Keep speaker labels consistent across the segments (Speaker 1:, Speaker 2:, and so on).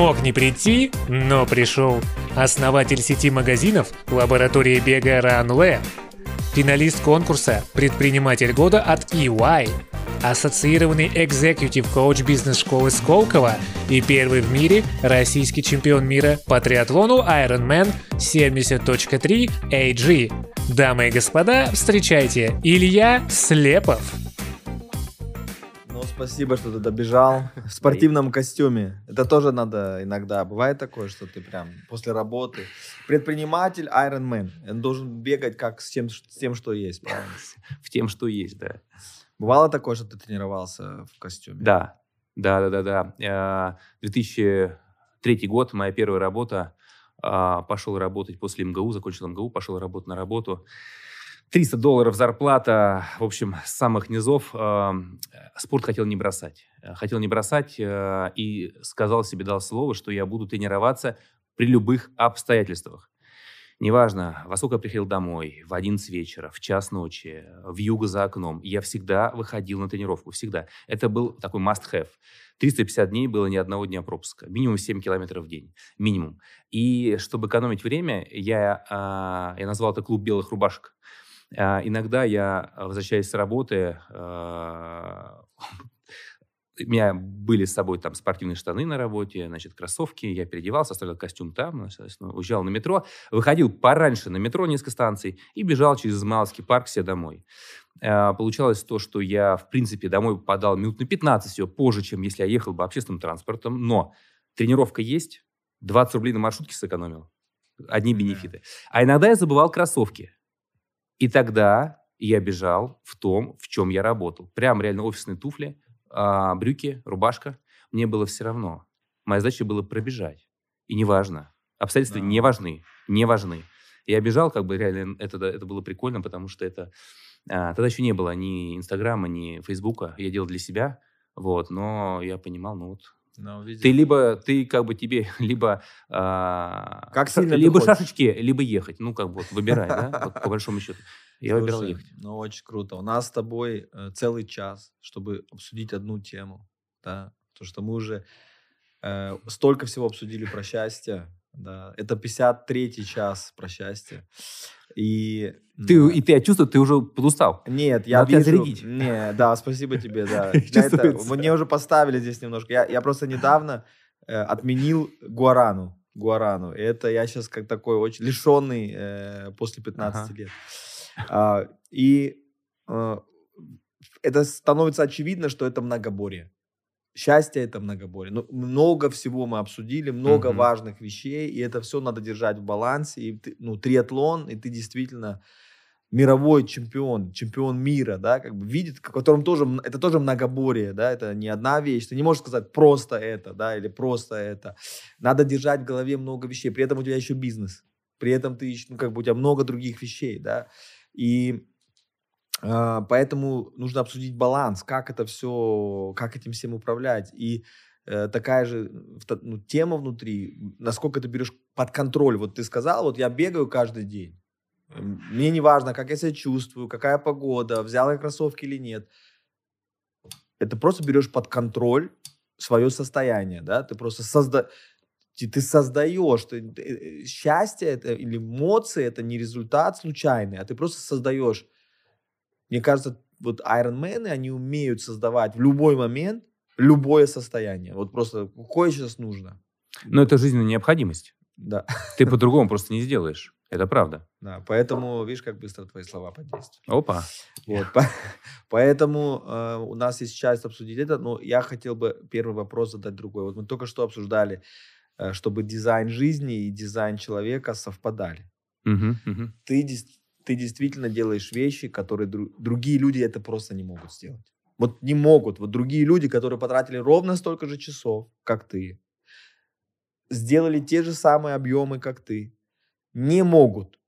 Speaker 1: Мог не прийти, но пришел. Основатель сети магазинов лаборатории бега Runway. Финалист конкурса «Предприниматель года» от EY. Ассоциированный экзекутив коуч бизнес-школы Сколково и первый в мире российский чемпион мира по триатлону Ironman 70.3 AG. Дамы и господа, встречайте, Илья Слепов.
Speaker 2: Спасибо, что ты добежал в спортивном костюме. Это тоже надо иногда. Бывает такое, что ты прям после работы. Предприниматель Ironman. Он должен бегать как с тем, с тем что есть, правильно?
Speaker 3: В тем, что есть, да.
Speaker 2: Бывало такое, что ты тренировался в костюме?
Speaker 3: Да, да, да, да, да. 2003 год, моя первая работа. А, пошел работать после МГУ, закончил МГУ, пошел работать на работу. 300 долларов зарплата, в общем, с самых низов. А, спорт хотел не бросать. Хотел не бросать а, и сказал себе, дал слово, что я буду тренироваться при любых обстоятельствах. Неважно, во сколько я приходил домой, в 11 вечера, в час ночи, в юго за окном, я всегда выходил на тренировку, всегда. Это был такой must-have. 350 дней было ни одного дня пропуска. Минимум 7 километров в день. Минимум. И чтобы экономить время, я, я назвал это клуб белых рубашек. А, иногда я, а, возвращаясь с работы, а, у меня были с собой там спортивные штаны на работе, значит, кроссовки, я переодевался, оставлял костюм там, уезжал на метро, выходил пораньше на метро несколько станций и бежал через Измайловский парк себе домой. Получалось то, что я, в принципе, домой попадал минут на 15 всего позже, чем если я ехал бы общественным транспортом, но тренировка есть, 20 рублей на маршрутке сэкономил, одни бенефиты. А иногда я забывал кроссовки. И тогда я бежал в том, в чем я работал. Прям реально офисные туфли, а, брюки, рубашка. Мне было все равно. Моя задача была пробежать. И неважно. Обстоятельства да. не важны. Не важны. Я бежал, как бы реально это, это было прикольно, потому что это... А, тогда еще не было ни Инстаграма, ни Фейсбука. Я делал для себя. Вот, но я понимал, ну вот, но, видимо... Ты либо, ты как бы тебе, либо, а,
Speaker 2: как сильно
Speaker 3: либо шашечки, либо ехать. Ну, как бы, вот, выбирай, да, вот, по большому счету. Я
Speaker 2: Слушай,
Speaker 3: выбирал ехать.
Speaker 2: Ну, очень круто. У нас с тобой э, целый час, чтобы обсудить одну тему, да, потому что мы уже э, столько всего обсудили про счастье, да, это 53-й час про счастье. И
Speaker 3: ты, да. и ты, я чувствую, ты уже подустал.
Speaker 2: Нет, я Надо вижу... зарядить. Не, да, спасибо тебе, да. это, мне уже поставили здесь немножко. Я, я просто недавно э, отменил гуарану. Гуарану. И это я сейчас как такой очень лишенный э, после 15 ага. лет. А, и э, это становится очевидно, что это многоборье. Счастье это многоборье. Ну, много всего мы обсудили, много mm-hmm. важных вещей, и это все надо держать в балансе. И ты, ну, триатлон, и ты действительно мировой чемпион, чемпион мира, да, как бы видит, в котором тоже, это тоже многоборье, да, это не одна вещь, ты не можешь сказать просто это, да, или просто это. Надо держать в голове много вещей, при этом у тебя еще бизнес, при этом ты, ну, как бы у тебя много других вещей, да, и поэтому нужно обсудить баланс, как это все, как этим всем управлять, и э, такая же ну, тема внутри, насколько ты берешь под контроль, вот ты сказал, вот я бегаю каждый день, мне не важно, как я себя чувствую, какая погода, взял я кроссовки или нет. Это просто берешь под контроль свое состояние, да, ты просто созда... ты создаешь, ты... Э, счастье это или эмоции это не результат случайный, а ты просто создаешь. Мне кажется, вот айронмены, они умеют создавать в любой момент любое состояние. Вот просто какое сейчас нужно.
Speaker 3: Но это жизненная необходимость.
Speaker 2: Да.
Speaker 3: Ты по-другому просто не сделаешь. Это правда.
Speaker 2: Да, поэтому, видишь, как быстро твои слова подействуют.
Speaker 3: Опа.
Speaker 2: Вот, по, поэтому э, у нас есть часть обсудить это, но я хотел бы первый вопрос задать другой. Вот мы только что обсуждали, э, чтобы дизайн жизни и дизайн человека совпадали.
Speaker 3: Угу, угу.
Speaker 2: Ты, ты действительно делаешь вещи, которые дру, другие люди это просто не могут сделать. Вот не могут. Вот другие люди, которые потратили ровно столько же часов, как ты, сделали те же самые объемы, как ты, не могут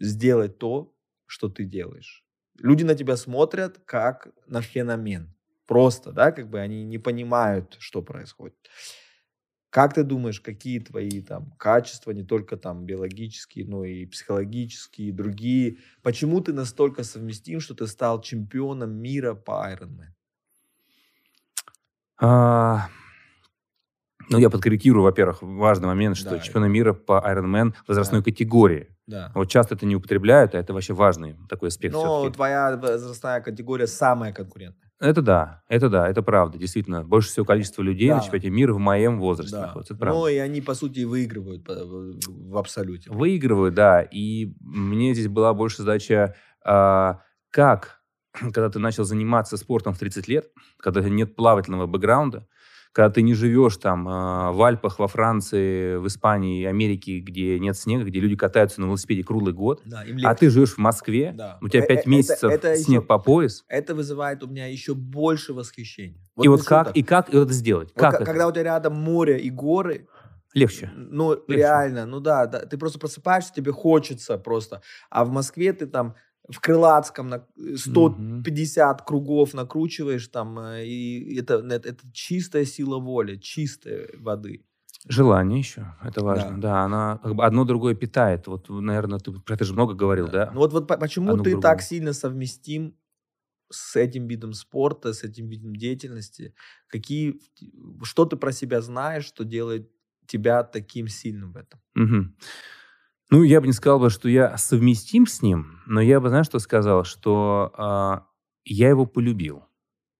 Speaker 2: сделать то, что ты делаешь. Люди на тебя смотрят как на феномен. Просто, да, как бы они не понимают, что происходит. Как ты думаешь, какие твои там качества, не только там биологические, но и психологические, и другие? Почему ты настолько совместим, что ты стал чемпионом мира по Ironman?
Speaker 3: А, Ну, я подкорректирую, во-первых, важный момент, что да. чемпионы мира по Ironman возрастной да. категории. Да. Вот часто это не употребляют, а это вообще важный такой аспект.
Speaker 2: Ну, твоя возрастная категория самая конкурентная.
Speaker 3: Это да, это да, это правда, действительно. Больше всего количество людей да. на чемпионате мира в моем возрасте да. находится. Это правда.
Speaker 2: Ну, и они, по сути, выигрывают в абсолюте.
Speaker 3: Выигрывают, да. И мне здесь была больше задача, э, как, когда ты начал заниматься спортом в 30 лет, когда нет плавательного бэкграунда, когда ты не живешь там э, в Альпах, во Франции, в Испании, Америке, где нет снега, где люди катаются на велосипеде круглый год, да, а ты живешь в Москве, да. у тебя э, пять месяцев это, это снег еще, по пояс.
Speaker 2: Это вызывает у меня еще больше восхищения.
Speaker 3: Вот и вот как, и как это сделать? Вот как
Speaker 2: это? Когда у тебя рядом море и горы,
Speaker 3: Легче.
Speaker 2: Ну,
Speaker 3: Легче.
Speaker 2: реально, ну да, да, ты просто просыпаешься, тебе хочется просто. А в Москве ты там в Крылатском на 150 mm-hmm. кругов накручиваешь там, э, и это, это, это чистая сила воли, чистой воды.
Speaker 3: Желание еще, это важно. Да, да она как бы одно другое питает. Вот, наверное, ты про это же много говорил, да?
Speaker 2: да? Ну вот, вот почему одно ты так сильно совместим с этим видом спорта, с этим видом деятельности? Какие, что ты про себя знаешь, что делает тебя таким сильным в этом?
Speaker 3: Угу. Ну, я бы не сказал бы, что я совместим с ним, но я бы, знаешь, что сказал? Что э, я его полюбил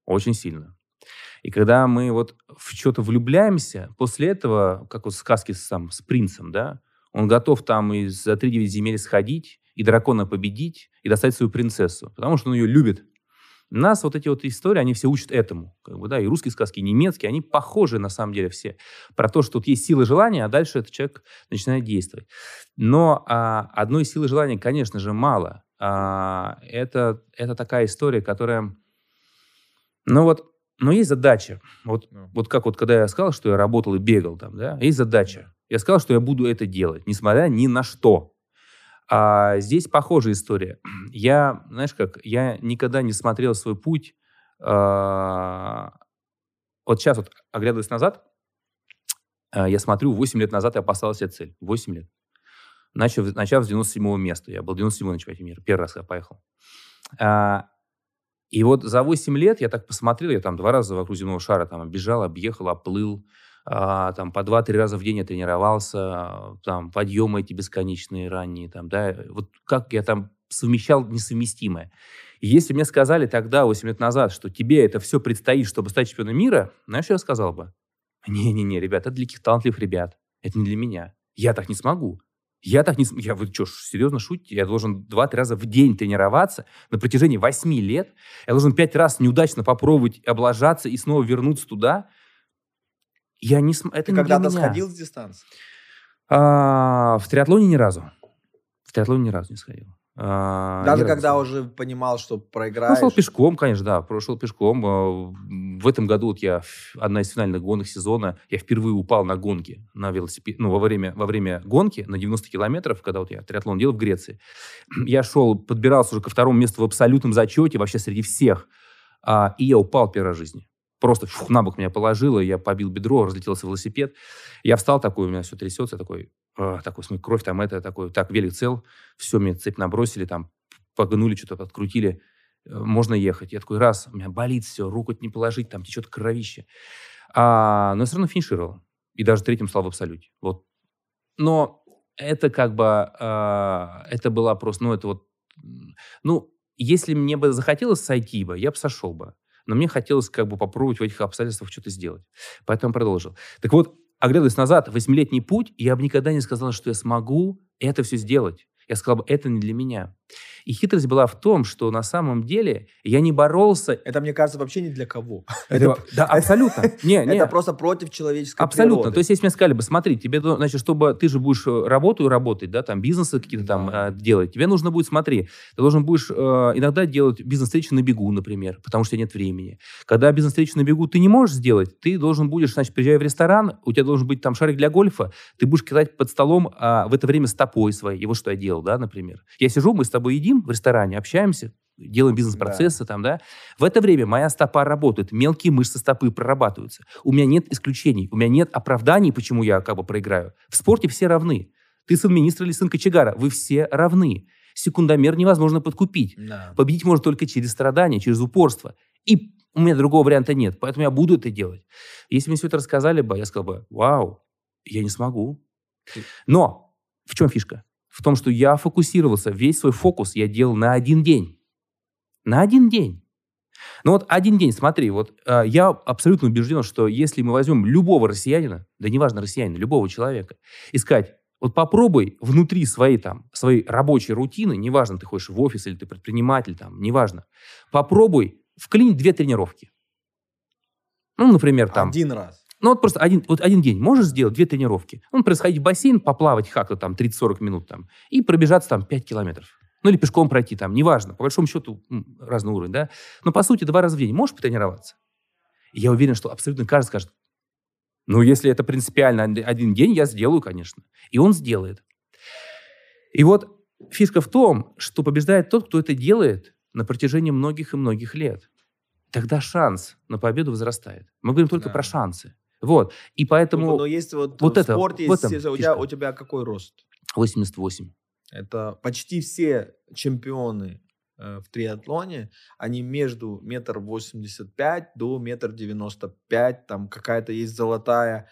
Speaker 3: очень сильно. И когда мы вот в что-то влюбляемся, после этого, как вот в сказке с, там, с принцем, да, он готов там и за 3-9 земель сходить, и дракона победить, и достать свою принцессу, потому что он ее любит. Нас вот эти вот истории, они все учат этому. Как бы, да, и русские сказки, и немецкие, они похожи на самом деле все. Про то, что тут есть сила желания, а дальше этот человек начинает действовать. Но а, одной силы желания, конечно же, мало. А, это, это такая история, которая... Ну вот, но есть задача. Вот, yeah. вот как вот когда я сказал, что я работал и бегал там, да, есть задача. Я сказал, что я буду это делать, несмотря ни на что. А здесь похожая история. Я, знаешь как, я никогда не смотрел свой путь. А, вот сейчас вот, оглядываясь назад, а, я смотрю, 8 лет назад я поставил себе цель. 8 лет. Начав, начав с 97-го места. Я был 97-й на чемпионате мира. Первый раз я поехал. А, и вот за 8 лет я так посмотрел, я там два раза вокруг земного шара там бежал, объехал, оплыл, а, там по 2-3 раза в день я тренировался, там подъемы эти бесконечные ранние, там, да, вот как я там совмещал несовместимое. И если мне сказали тогда, 8 лет назад, что тебе это все предстоит, чтобы стать чемпионом мира, знаешь, что я сказал бы? Не-не-не, ребята, это для каких талантливых ребят. Это не для меня. Я так не смогу. Я так не... Я, вы что, серьезно шутите? Я должен 2-3 раза в день тренироваться на протяжении 8 лет? Я должен 5 раз неудачно попробовать облажаться и снова вернуться туда? Я не см... Это
Speaker 2: Ты когда-то сходил с дистанции?
Speaker 3: А, в триатлоне ни разу. В триатлоне ни разу не сходил.
Speaker 2: А, Даже когда разу. уже понимал, что проиграешь?
Speaker 3: Прошел пешком, конечно, да, прошел пешком. А, в этом году вот я, одна из финальных гонок сезона, я впервые упал на гонке на велосипед, ну, во время, во время гонки на 90 километров, когда вот я триатлон делал в Греции. Я шел, подбирался уже ко второму месту в абсолютном зачете, вообще среди всех. А, и я упал в жизни просто фух, на бок меня положило, я побил бедро, разлетелся велосипед. Я встал такой, у меня все трясется, такой, э, такой, смотри, кровь там это, такой, так, велик цел, все, мне цепь набросили, там, погнули, что-то открутили, э, можно ехать. Я такой, раз, у меня болит все, руку не положить, там течет кровище. А, но я все равно финишировал. И даже третьим стал в абсолюте. Вот. Но это как бы, э, это была просто, ну, это вот, ну, если мне бы захотелось сойти бы, я бы сошел бы но мне хотелось как бы попробовать в этих обстоятельствах что-то сделать. Поэтому продолжил. Так вот, оглядываясь назад, восьмилетний путь, я бы никогда не сказал, что я смогу это все сделать. Я сказал бы, это не для меня. И хитрость была в том, что на самом деле я не боролся...
Speaker 2: Это, мне кажется, вообще не для кого.
Speaker 3: Это, да, абсолютно. Не, не.
Speaker 2: Это просто против человеческой
Speaker 3: Абсолютно.
Speaker 2: Природы.
Speaker 3: То есть, если мне сказали бы, смотри, тебе, значит, чтобы ты же будешь э, работу работать, да, там, бизнесы какие-то там да. э, делать, тебе нужно будет, смотри, ты должен будешь э, иногда делать бизнес-встречи на бегу, например, потому что нет времени. Когда бизнес-встречи на бегу ты не можешь сделать, ты должен будешь, значит, приезжая в ресторан, у тебя должен быть там шарик для гольфа, ты будешь кидать под столом а, в это время стопой своей. И вот что я делал, да, например. Я сижу, мы с тобой едим в ресторане, общаемся, делаем бизнес-процессы да. там, да. В это время моя стопа работает, мелкие мышцы стопы прорабатываются. У меня нет исключений, у меня нет оправданий, почему я как бы проиграю. В спорте все равны. Ты сын министра или сын кочегара, вы все равны. Секундомер невозможно подкупить. Да. Победить можно только через страдания, через упорство. И у меня другого варианта нет, поэтому я буду это делать. Если мне все это рассказали бы, я сказал бы, вау, я не смогу. Но в чем фишка? В том, что я фокусировался, весь свой фокус я делал на один день. На один день. Ну вот один день, смотри, вот э, я абсолютно убежден, что если мы возьмем любого россиянина, да неважно россиянина, любого человека, и сказать, вот попробуй внутри своей, там, своей рабочей рутины, неважно, ты ходишь в офис или ты предприниматель, там, неважно, попробуй вклинить две тренировки. Ну, например, там...
Speaker 2: Один раз.
Speaker 3: Ну, вот просто один, вот один день можешь сделать две тренировки. Ну, происходить в бассейн, поплавать как-то там 30-40 минут там, и пробежаться там 5 километров. Ну, или пешком пройти там, неважно. По большому счету, разный уровень, да. Но, по сути, два раза в день можешь потренироваться? И я уверен, что абсолютно каждый скажет, ну, если это принципиально один день, я сделаю, конечно. И он сделает. И вот фишка в том, что побеждает тот, кто это делает на протяжении многих и многих лет. Тогда шанс на победу возрастает. Мы говорим только да. про шансы. Вот. И поэтому...
Speaker 2: Но есть вот, вот в это, спорте, есть, этом у, тебя, у тебя какой рост?
Speaker 3: 88.
Speaker 2: Это почти все чемпионы э, в триатлоне, они между метр восемьдесят пять до метр девяносто пять, там какая-то есть золотая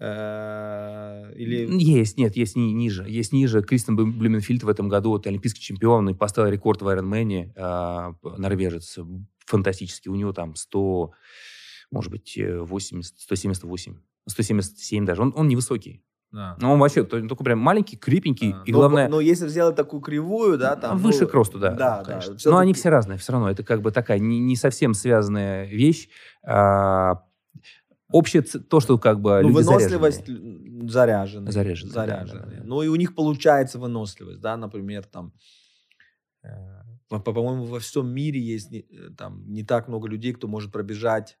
Speaker 2: э, или...
Speaker 3: Есть, нет, есть ни, ниже. Есть ниже. Кристен Блюменфильд в этом году вот, олимпийский чемпион и поставил рекорд в Айронмене, э, норвежец, фантастический. У него там 100, может быть, 80, 178, 177 даже. Он, он невысокий. Да. Ну, он вообще только прям маленький, крепенький, да. и но, главное...
Speaker 2: Но если сделать такую кривую, да, там...
Speaker 3: Выше ну, к росту, да. Да, конечно. да. Но они все разные, все равно. Это как бы такая не, не совсем связанная вещь. А, общее то, что как бы
Speaker 2: ну, выносливость заряжена.
Speaker 3: Заряжена.
Speaker 2: заряжена. Да, да, да. Ну, и у них получается выносливость, да, например, там... Э, по-моему, во всем мире есть не, э, там не так много людей, кто может пробежать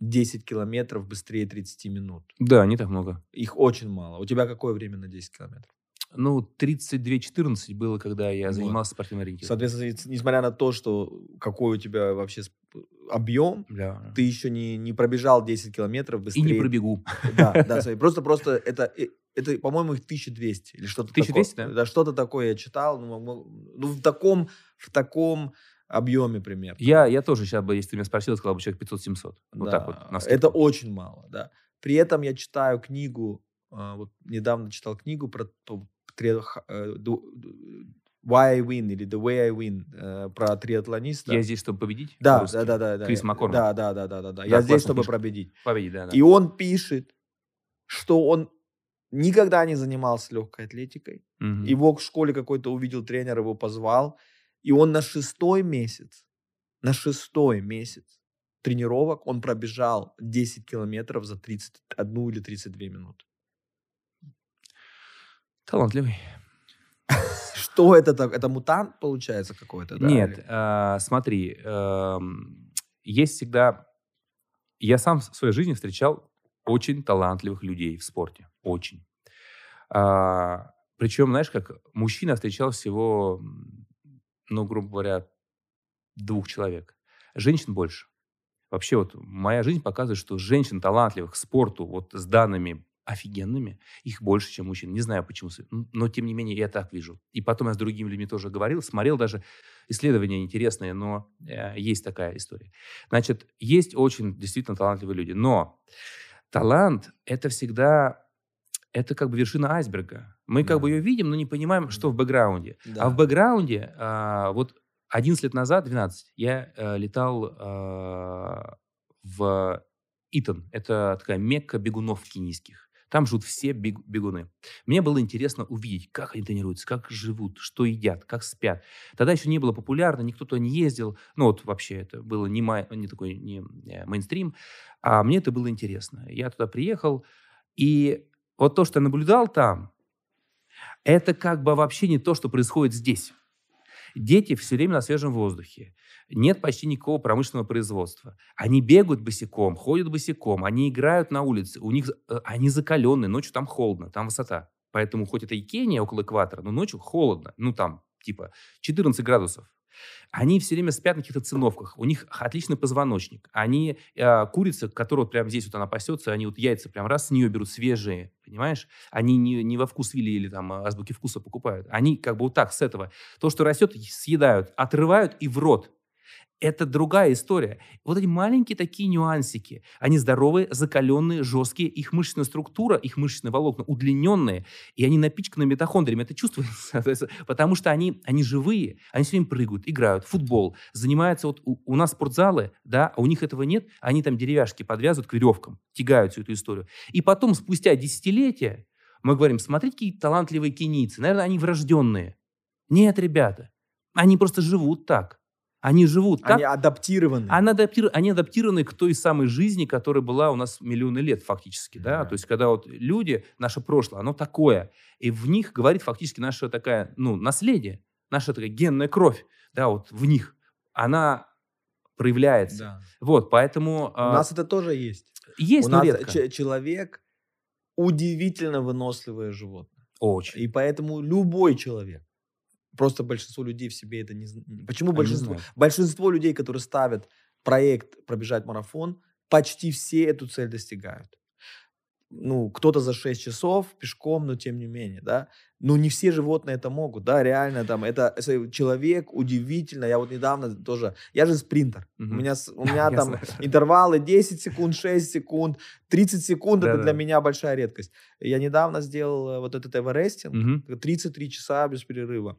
Speaker 2: 10 километров быстрее 30 минут.
Speaker 3: Да, не так много.
Speaker 2: Их очень мало. У тебя какое время на 10 километров?
Speaker 3: Ну, 32-14 было, когда я занимался вот. спортивной ориентированием.
Speaker 2: Соответственно, несмотря на то, что какой у тебя вообще объем, да. ты еще не, не пробежал 10 километров быстрее.
Speaker 3: И не пробегу.
Speaker 2: Да, да, просто, просто это, э, это, по-моему, их 1200 или что-то
Speaker 3: 1200,
Speaker 2: такое.
Speaker 3: да?
Speaker 2: Да, что-то такое я читал. Ну, ну в таком, в таком объеме примерно.
Speaker 3: Я, я тоже сейчас бы, если ты меня спросил, сказал бы человек 500-700. Вот да, так вот.
Speaker 2: Это очень мало, да. При этом я читаю книгу, а, вот недавно читал книгу про э, Why I Win или The Way I Win э, про триатлониста.
Speaker 3: Я здесь, чтобы победить?
Speaker 2: Да, да, да, да, да.
Speaker 3: Крис Маккормак.
Speaker 2: Да, да, да, да, да, да. Я здесь, чтобы победить.
Speaker 3: Победить, да, да.
Speaker 2: И он пишет, что он никогда не занимался легкой атлетикой. Угу. Его в школе какой-то увидел тренер, его позвал. И он на шестой месяц, на шестой месяц тренировок он пробежал 10 километров за 31 или 32 минуты.
Speaker 3: Талантливый.
Speaker 2: Что это так? Это мутант получается какой-то? Да?
Speaker 3: Нет, э, смотри, э, есть всегда... Я сам в своей жизни встречал очень талантливых людей в спорте. Очень. А, причем, знаешь, как мужчина встречал всего ну, грубо говоря, двух человек. Женщин больше. Вообще вот моя жизнь показывает, что женщин талантливых к спорту вот с данными офигенными, их больше, чем мужчин. Не знаю почему, но тем не менее я так вижу. И потом я с другими людьми тоже говорил, смотрел даже исследования интересные, но э, есть такая история. Значит, есть очень действительно талантливые люди, но талант – это всегда это как бы вершина айсберга. Мы да. как бы ее видим, но не понимаем, что в бэкграунде. Да. А в бэкграунде, а, вот 11 лет назад, 12, я а, летал а, в Итон. Это такая мекка бегунов кенийских. Там живут все бегуны. Мне было интересно увидеть, как они тренируются, как живут, что едят, как спят. Тогда еще не было популярно, никто туда не ездил. Ну вот вообще это было не, май, не такой не, э, мейнстрим. А мне это было интересно. Я туда приехал, и вот то, что я наблюдал там, это как бы вообще не то, что происходит здесь. Дети все время на свежем воздухе. Нет почти никакого промышленного производства. Они бегают босиком, ходят босиком, они играют на улице. У них, э, они закаленные, ночью там холодно, там высота. Поэтому хоть это и Кения около экватора, но ночью холодно. Ну там типа 14 градусов. Они все время спят на каких-то циновках. У них отличный позвоночник. Они, э, курица, которая вот прямо здесь вот она пасется, они вот яйца прям раз с нее берут свежие, понимаешь? Они не, не во вкус вилли или там а, азбуки вкуса покупают. Они как бы вот так с этого. То, что растет, съедают, отрывают и в рот. Это другая история. Вот эти маленькие такие нюансики, они здоровые, закаленные, жесткие, их мышечная структура, их мышечные волокна удлиненные, и они напичканы митохондриями. Это чувствуется, потому что они, они живые, они все время прыгают, играют, футбол, занимаются. Вот у, у нас спортзалы, да, а у них этого нет, они там деревяшки подвязывают к веревкам, тягают всю эту историю. И потом, спустя десятилетия, мы говорим, смотрите, какие талантливые кенийцы, наверное, они врожденные. Нет, ребята, они просто живут так. Они живут так.
Speaker 2: Они адаптированы.
Speaker 3: Они, адаптир... они адаптированы к той самой жизни, которая была у нас миллионы лет фактически. Да? Да? То есть, когда вот люди, наше прошлое, оно такое. И в них говорит фактически наша такая, ну, наследие, наша такая генная кровь, да, вот в них. Она проявляется. Да. Вот, поэтому...
Speaker 2: У а... нас это тоже есть.
Speaker 3: Есть,
Speaker 2: У нас
Speaker 3: редко.
Speaker 2: человек удивительно выносливое животное.
Speaker 3: Очень.
Speaker 2: И поэтому любой человек Просто большинство людей в себе это не знают. Почему большинство? Большинство людей, которые ставят проект пробежать марафон, почти все эту цель достигают ну, кто-то за 6 часов пешком, но тем не менее, да. Ну, не все животные это могут, да, реально там, это, человек удивительно, я вот недавно тоже, я же спринтер, mm-hmm. у меня, у меня там интервалы 10 секунд, 6 секунд, 30 секунд, это для меня большая редкость. Я недавно сделал э, вот этот эверестинг, 33 часа без перерыва.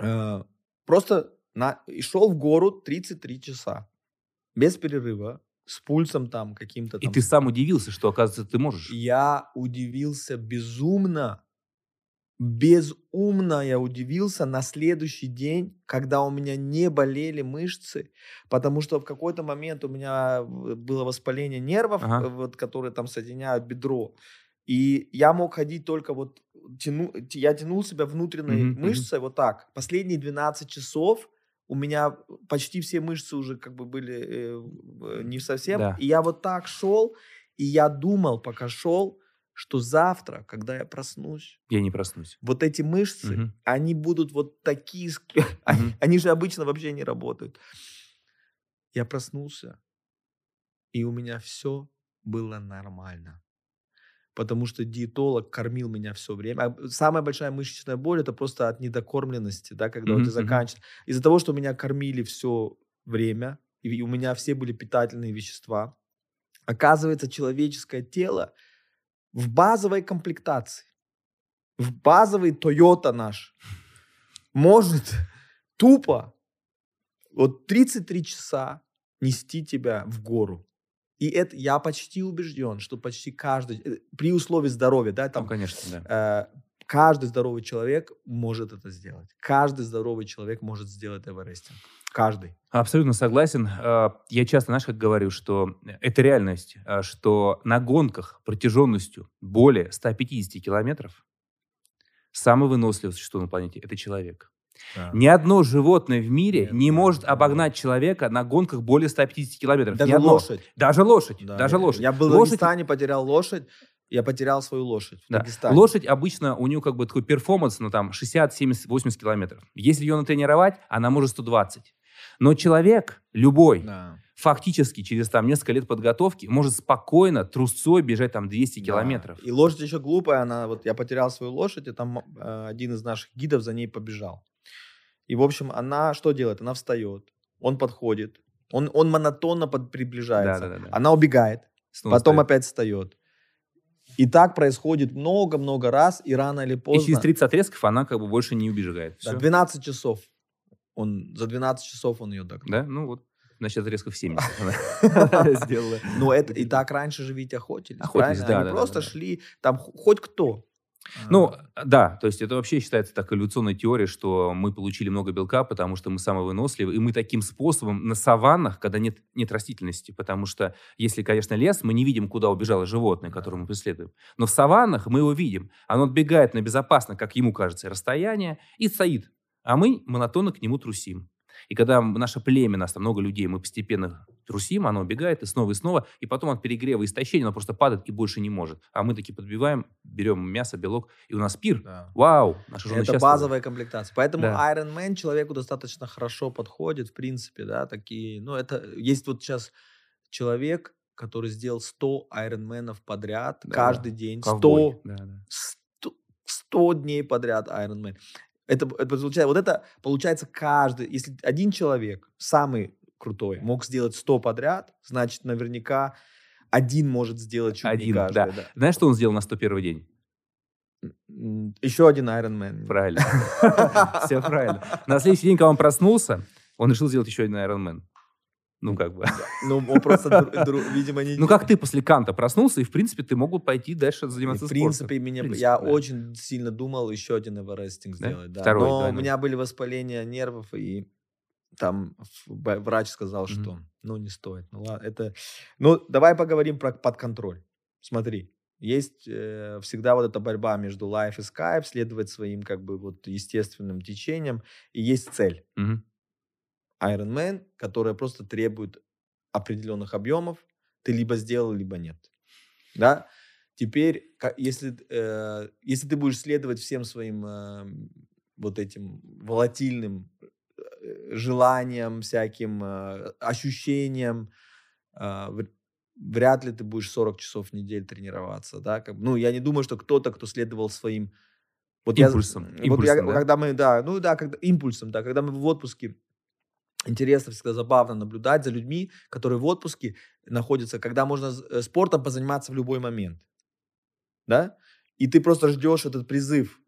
Speaker 2: Э, просто на, и шел в гору 33 часа без перерыва, с пульсом там каким-то.
Speaker 3: И ты сам удивился, что, оказывается, ты можешь.
Speaker 2: Я удивился безумно. Безумно я удивился на следующий день, когда у меня не болели мышцы, потому что в какой-то момент у меня было воспаление нервов, ага. вот, которые там соединяют бедро. И я мог ходить только вот, тяну, я тянул себя внутренней mm-hmm. мышцей вот так. Последние 12 часов у меня почти все мышцы уже как бы были э, не совсем. Да. И я вот так шел, и я думал, пока шел, что завтра, когда я проснусь...
Speaker 3: Я не проснусь.
Speaker 2: Вот эти мышцы, угу. они будут вот такие... Угу. Они, они же обычно вообще не работают. Я проснулся, и у меня все было нормально потому что диетолог кормил меня все время. А самая большая мышечная боль это просто от недокормленности, да, когда mm-hmm. вот ты заканчиваешь. Из-за того, что меня кормили все время, и у меня все были питательные вещества, оказывается, человеческое тело в базовой комплектации, в базовый Toyota наш может тупо вот 33 часа нести тебя в гору. И это я почти убежден, что почти каждый, э, при условии здоровья, да, там,
Speaker 3: ну, конечно, да.
Speaker 2: Э, каждый здоровый человек может это сделать. Каждый здоровый человек может сделать эверестинг. Каждый.
Speaker 3: Абсолютно согласен. А, я часто, знаешь, как говорю, что это реальность, а, что на гонках протяженностью более 150 километров самый выносливый существо на планете – это человек. Да. Ни одно животное в мире Нет, не может да, обогнать да. человека на гонках более 150 километров.
Speaker 2: Даже лошадь.
Speaker 3: Даже лошадь. Да, даже лошадь.
Speaker 2: Я был лошадь... в Дагестане, потерял лошадь. Я потерял свою лошадь
Speaker 3: да. Лошадь обычно, у нее как бы такой перформанс, ну там 60, 70, 80 километров. Если ее натренировать, она может 120. Но человек, любой, да. фактически через там несколько лет подготовки может спокойно трусцой бежать там 200 да. километров.
Speaker 2: И лошадь еще глупая, она вот я потерял свою лошадь, и там э, один из наших гидов за ней побежал. И, в общем, она что делает? Она встает, он подходит, он, он монотонно под, приближается. Да, да, да, Она убегает, Снова потом встает. опять встает. И так происходит много-много раз, и рано или поздно...
Speaker 3: И через 30 отрезков она как бы больше не убежает.
Speaker 2: Да, 12 часов. Он, за 12 часов он ее догнал.
Speaker 3: Да? Ну вот. Значит, отрезков 70 сделала.
Speaker 2: Ну, это и так раньше же ведь охотились. Охотились, да. Они просто шли, там хоть кто.
Speaker 3: Ну, а. да, то есть это вообще считается так эволюционной теорией, что мы получили много белка, потому что мы самые выносливые, и мы таким способом на саваннах, когда нет, нет растительности, потому что если, конечно, лес, мы не видим, куда убежало животное, которое мы преследуем. Но в саваннах мы его видим. Оно отбегает на безопасное, как ему кажется, расстояние и стоит, а мы монотонно к нему трусим. И когда наше племя, нас там много людей, мы постепенно трусим, оно убегает и снова и снова, и потом от перегрева и истощения оно просто падает и больше не может. А мы таки подбиваем, берем мясо, белок, и у нас пир. Да. Вау!
Speaker 2: Наша Это счастлива. базовая комплектация. Поэтому да. Iron Man человеку достаточно хорошо подходит, в принципе, да, такие, ну, это, есть вот сейчас человек, который сделал 100 Ironman'ов подряд, да. каждый день, 100, да, да. 100, 100 дней подряд Ironman. Это, это получается, вот это получается каждый, если один человек, самый крутой, мог сделать 100 подряд, значит, наверняка один может сделать чуть один, не каждый. Да.
Speaker 3: Да. Знаешь, что он сделал на 101 день?
Speaker 2: Еще один Iron Man.
Speaker 3: Правильно. Все правильно. На следующий день, когда он проснулся, он решил сделать еще один Iron Man. Ну, как бы.
Speaker 2: Ну, он просто, видимо, не...
Speaker 3: Ну, как ты после Канта проснулся, и, в принципе, ты мог бы пойти дальше заниматься
Speaker 2: спортом. В принципе, меня, я очень сильно думал еще один эверестинг сделать. Да? Второй, Но у меня были воспаления нервов, и там врач сказал, что, ну, не стоит. Ну, ладно, это... Ну, давай поговорим про подконтроль. Смотри, есть э, всегда вот эта борьба между life и Skype, следовать своим как бы вот естественным течением, и есть цель.
Speaker 3: Угу.
Speaker 2: Iron Man, которая просто требует определенных объемов, ты либо сделал, либо нет. Да? Теперь, если, э, если ты будешь следовать всем своим э, вот этим волатильным э, желаниям, всяким э, ощущениям, э, вряд ли ты будешь 40 часов в неделю тренироваться, да, как, ну, я не думаю, что кто-то, кто следовал своим
Speaker 3: вот импульсом,
Speaker 2: я, импульсом вот я, да? когда мы, да, ну да, когда, импульсом, да, когда мы в отпуске, интересно, всегда забавно наблюдать за людьми, которые в отпуске находятся, когда можно э, спортом позаниматься в любой момент, да, и ты просто ждешь этот призыв,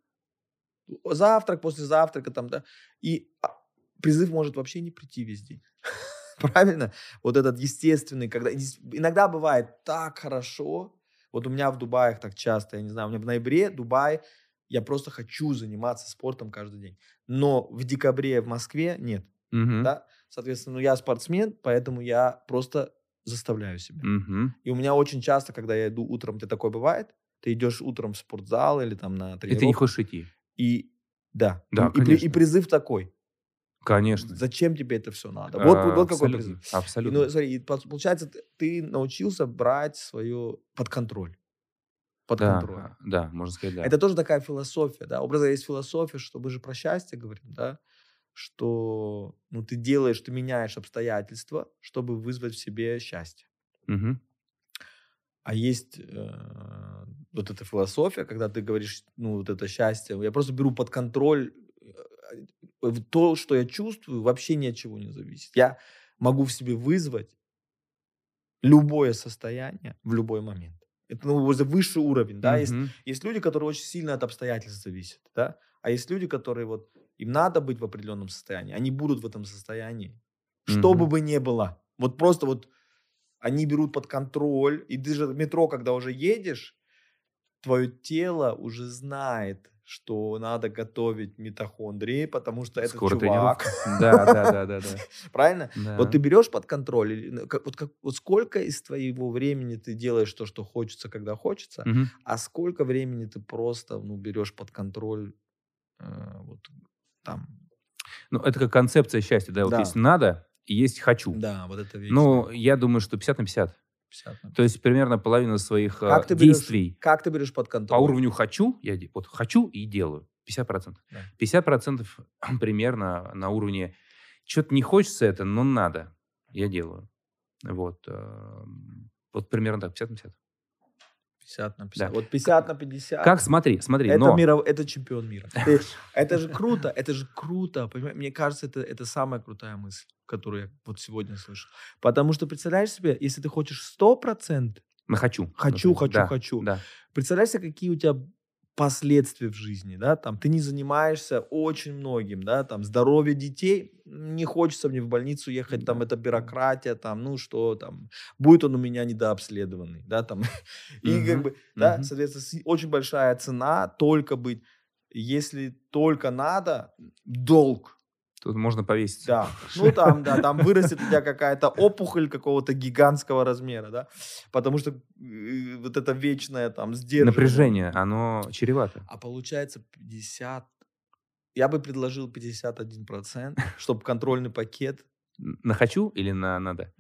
Speaker 2: завтрак, после завтрака там, да, и а, призыв может вообще не прийти весь день. Правильно? Вот этот естественный, когда... Иногда бывает так хорошо. Вот у меня в Дубае так часто, я не знаю, у меня в ноябре Дубай, я просто хочу заниматься спортом каждый день. Но в декабре в Москве нет.
Speaker 3: Угу.
Speaker 2: Да? Соответственно, ну, я спортсмен, поэтому я просто заставляю себя.
Speaker 3: Угу.
Speaker 2: И у меня очень часто, когда я иду утром, ты такое бывает, ты идешь утром в спортзал или там на тренировку.
Speaker 3: И ты не хочешь идти.
Speaker 2: И да.
Speaker 3: Да,
Speaker 2: и, и, и призыв такой.
Speaker 3: Конечно.
Speaker 2: Зачем тебе это все надо? Вот,
Speaker 3: а,
Speaker 2: вот какой призыв.
Speaker 3: Абсолютно.
Speaker 2: ну, смотри, получается, ты научился брать свое под контроль. Под
Speaker 3: да,
Speaker 2: контроль.
Speaker 3: Да, можно сказать, да.
Speaker 2: Это тоже такая философия, да. Образа есть философия, что мы же про счастье говорим, да, что ну, ты делаешь, ты меняешь обстоятельства, чтобы вызвать в себе счастье.
Speaker 3: Угу.
Speaker 2: А есть э, вот эта философия, когда ты говоришь, ну, вот это счастье, я просто беру под контроль Э, то, что я чувствую, вообще ни от чего не зависит. Я могу в себе вызвать любое состояние в любой момент. Это ну, высший уровень, да. Mm-hmm. Есть, есть люди, которые очень сильно от обстоятельств зависят, да. А есть люди, которые вот им надо быть в определенном состоянии, они будут в этом состоянии, что mm-hmm. бы ни было. Вот просто вот они берут под контроль, и ты же в метро, когда уже едешь, твое тело уже знает, что надо готовить митохондрии, потому что это Скоро чувак.
Speaker 3: Да, да, да, да, да.
Speaker 2: Правильно? Да. Вот ты берешь под контроль, ну, вот, как, вот сколько из твоего времени ты делаешь то, что хочется, когда хочется,
Speaker 3: угу.
Speaker 2: а сколько времени ты просто ну, берешь под контроль э, вот там.
Speaker 3: Ну, это как концепция счастья, да, вот да. есть надо и есть хочу.
Speaker 2: Да, вот это вещь.
Speaker 3: Ну, я думаю, что 50 на 50.
Speaker 2: 50
Speaker 3: То есть примерно половина своих как ты действий.
Speaker 2: Берешь, как ты берешь под контроль?
Speaker 3: По уровню хочу, я вот хочу и делаю. 50%. Да. 50% примерно на уровне что-то не хочется это, но надо. Я делаю. Вот. Эм, вот примерно так, 50 на 50.
Speaker 2: 50 на 50. Да. Вот 50 на 50.
Speaker 3: Как, смотри, смотри.
Speaker 2: Это,
Speaker 3: но...
Speaker 2: миров... это чемпион мира. Это же круто, это же круто. Мне кажется, это, это самая крутая мысль, которую я вот сегодня слышу. Потому что, представляешь себе, если ты хочешь 100%,
Speaker 3: на хочу.
Speaker 2: Хочу, хочу, да, хочу.
Speaker 3: Да.
Speaker 2: Представляешь себе, какие у тебя последствия в жизни, да, там, ты не занимаешься очень многим, да, там, здоровье детей, не хочется мне в больницу ехать, там, это бюрократия, там, ну, что там, будет он у меня недообследованный, да, там, и как бы, да, соответственно, очень большая цена только быть, если только надо, долг,
Speaker 3: Тут можно повеситься.
Speaker 2: Да. Ну там, да, там вырастет у тебя какая-то опухоль какого-то гигантского размера, да. Потому что э, вот это вечное там сдерживание.
Speaker 3: Напряжение, оно чревато.
Speaker 2: А получается 50... Я бы предложил 51%, чтобы контрольный пакет...
Speaker 3: На хочу или на надо?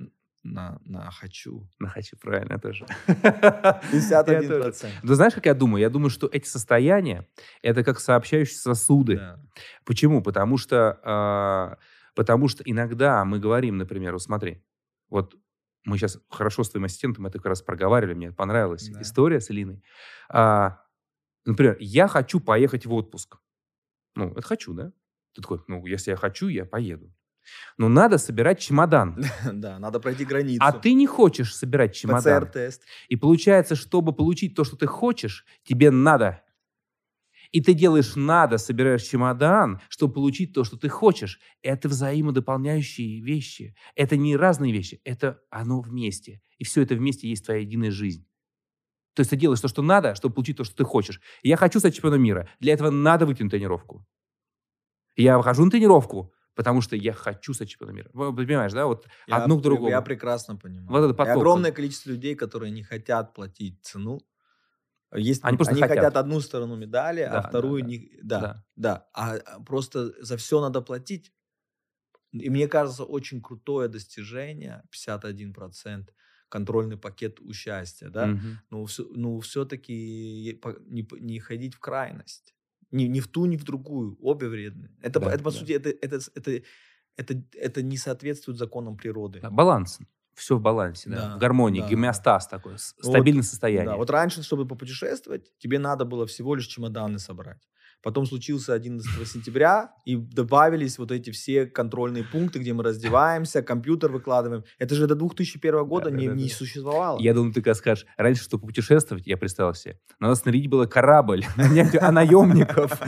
Speaker 2: На, на хочу.
Speaker 3: На хочу, правильно, тоже.
Speaker 2: 51%.
Speaker 3: Ты знаешь, как я думаю? Я думаю, что эти состояния, это как сообщающие сосуды.
Speaker 2: Да.
Speaker 3: Почему? Потому что, э, потому что иногда мы говорим, например, вот смотри, вот мы сейчас хорошо с твоим ассистентом это как раз проговаривали, мне понравилась да. история с Элиной. А, например, я хочу поехать в отпуск. Ну, это хочу, да? Ты такой, ну, если я хочу, я поеду. Но надо собирать чемодан.
Speaker 2: Да, надо пройти границу.
Speaker 3: А ты не хочешь собирать чемодан.
Speaker 2: ПЦР-тест.
Speaker 3: И получается, чтобы получить то, что ты хочешь, тебе надо. И ты делаешь надо, собираешь чемодан, чтобы получить то, что ты хочешь. Это взаимодополняющие вещи. Это не разные вещи, это оно вместе. И все это вместе есть твоя единая жизнь. То есть ты делаешь то, что надо, чтобы получить то, что ты хочешь. Я хочу стать чемпионом мира. Для этого надо выйти на тренировку. Я выхожу на тренировку, потому что я хочу стать чемпионом мира. Вы понимаешь, да? Вот
Speaker 2: я,
Speaker 3: одно к другому.
Speaker 2: Я прекрасно понимаю.
Speaker 3: Вот это поток.
Speaker 2: И огромное количество людей, которые не хотят платить цену. Есть,
Speaker 3: они просто
Speaker 2: они
Speaker 3: хотят.
Speaker 2: хотят одну сторону медали,
Speaker 3: Да,
Speaker 2: а вторую
Speaker 3: да,
Speaker 2: не... Да, да. да. А а просто за все надо платить. И мне кажется, очень крутое достижение, 51%, контрольный пакет у счастья, да?
Speaker 3: Мгм.
Speaker 2: Ну, все, ну, все-таки не, не ходить в крайность. Ни, ни в ту, ни в другую. Обе вредны. Это,
Speaker 3: Да,
Speaker 2: это по
Speaker 3: да.
Speaker 2: сути, это, это, это, это, это не соответствует законам природы.
Speaker 3: Да, баланс. Все в балансе, да,
Speaker 2: Да,
Speaker 3: в гармонии,
Speaker 2: да.
Speaker 3: гомеостаз такой, с-
Speaker 2: Вот,
Speaker 3: стабильное состояние.
Speaker 2: Да, вот раньше, чтобы попутешествовать, тебе надо было всего лишь чемоданы собрать. Потом случился 11 сентября, и добавились вот эти все контрольные пункты, где мы раздеваемся, компьютер выкладываем. Это же до 2001 года
Speaker 3: Да,
Speaker 2: не,
Speaker 3: да,
Speaker 2: не
Speaker 3: да.
Speaker 2: существовало.
Speaker 3: Я думаю, ты как скажешь, раньше, чтобы путешествовать, я представил себе, надо снарядить было корабль, нанять а наемников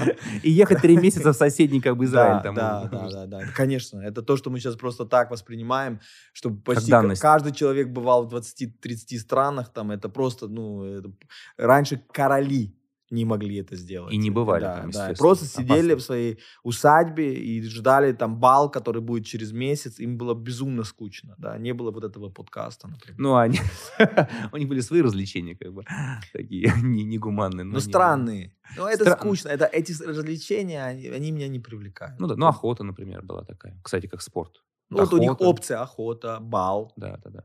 Speaker 3: и ехать три месяца в соседний как бы Израиль.
Speaker 2: Да, да, да, да. Конечно, это то, что мы сейчас просто так воспринимаем, чтобы почти каждый человек бывал в 20-30 странах, там это просто, ну, раньше короли не могли это сделать.
Speaker 3: И не бывали
Speaker 2: да,
Speaker 3: там,
Speaker 2: да.
Speaker 3: естественно.
Speaker 2: Просто сидели
Speaker 3: Опасно.
Speaker 2: в своей усадьбе и ждали там бал, который будет через месяц. Им было безумно скучно, да, не было вот этого подкаста, например.
Speaker 3: Ну, они, у них были свои развлечения, как бы, такие не, негуманные.
Speaker 2: Но
Speaker 3: не-
Speaker 2: странные. Ну, это
Speaker 3: Стра-
Speaker 2: скучно. Это, эти развлечения, они, они меня не привлекают.
Speaker 3: Ну да, ну охота, например, была такая. Кстати, как спорт.
Speaker 2: Ну, вот у них опция охота, бал.
Speaker 3: Да, да, да.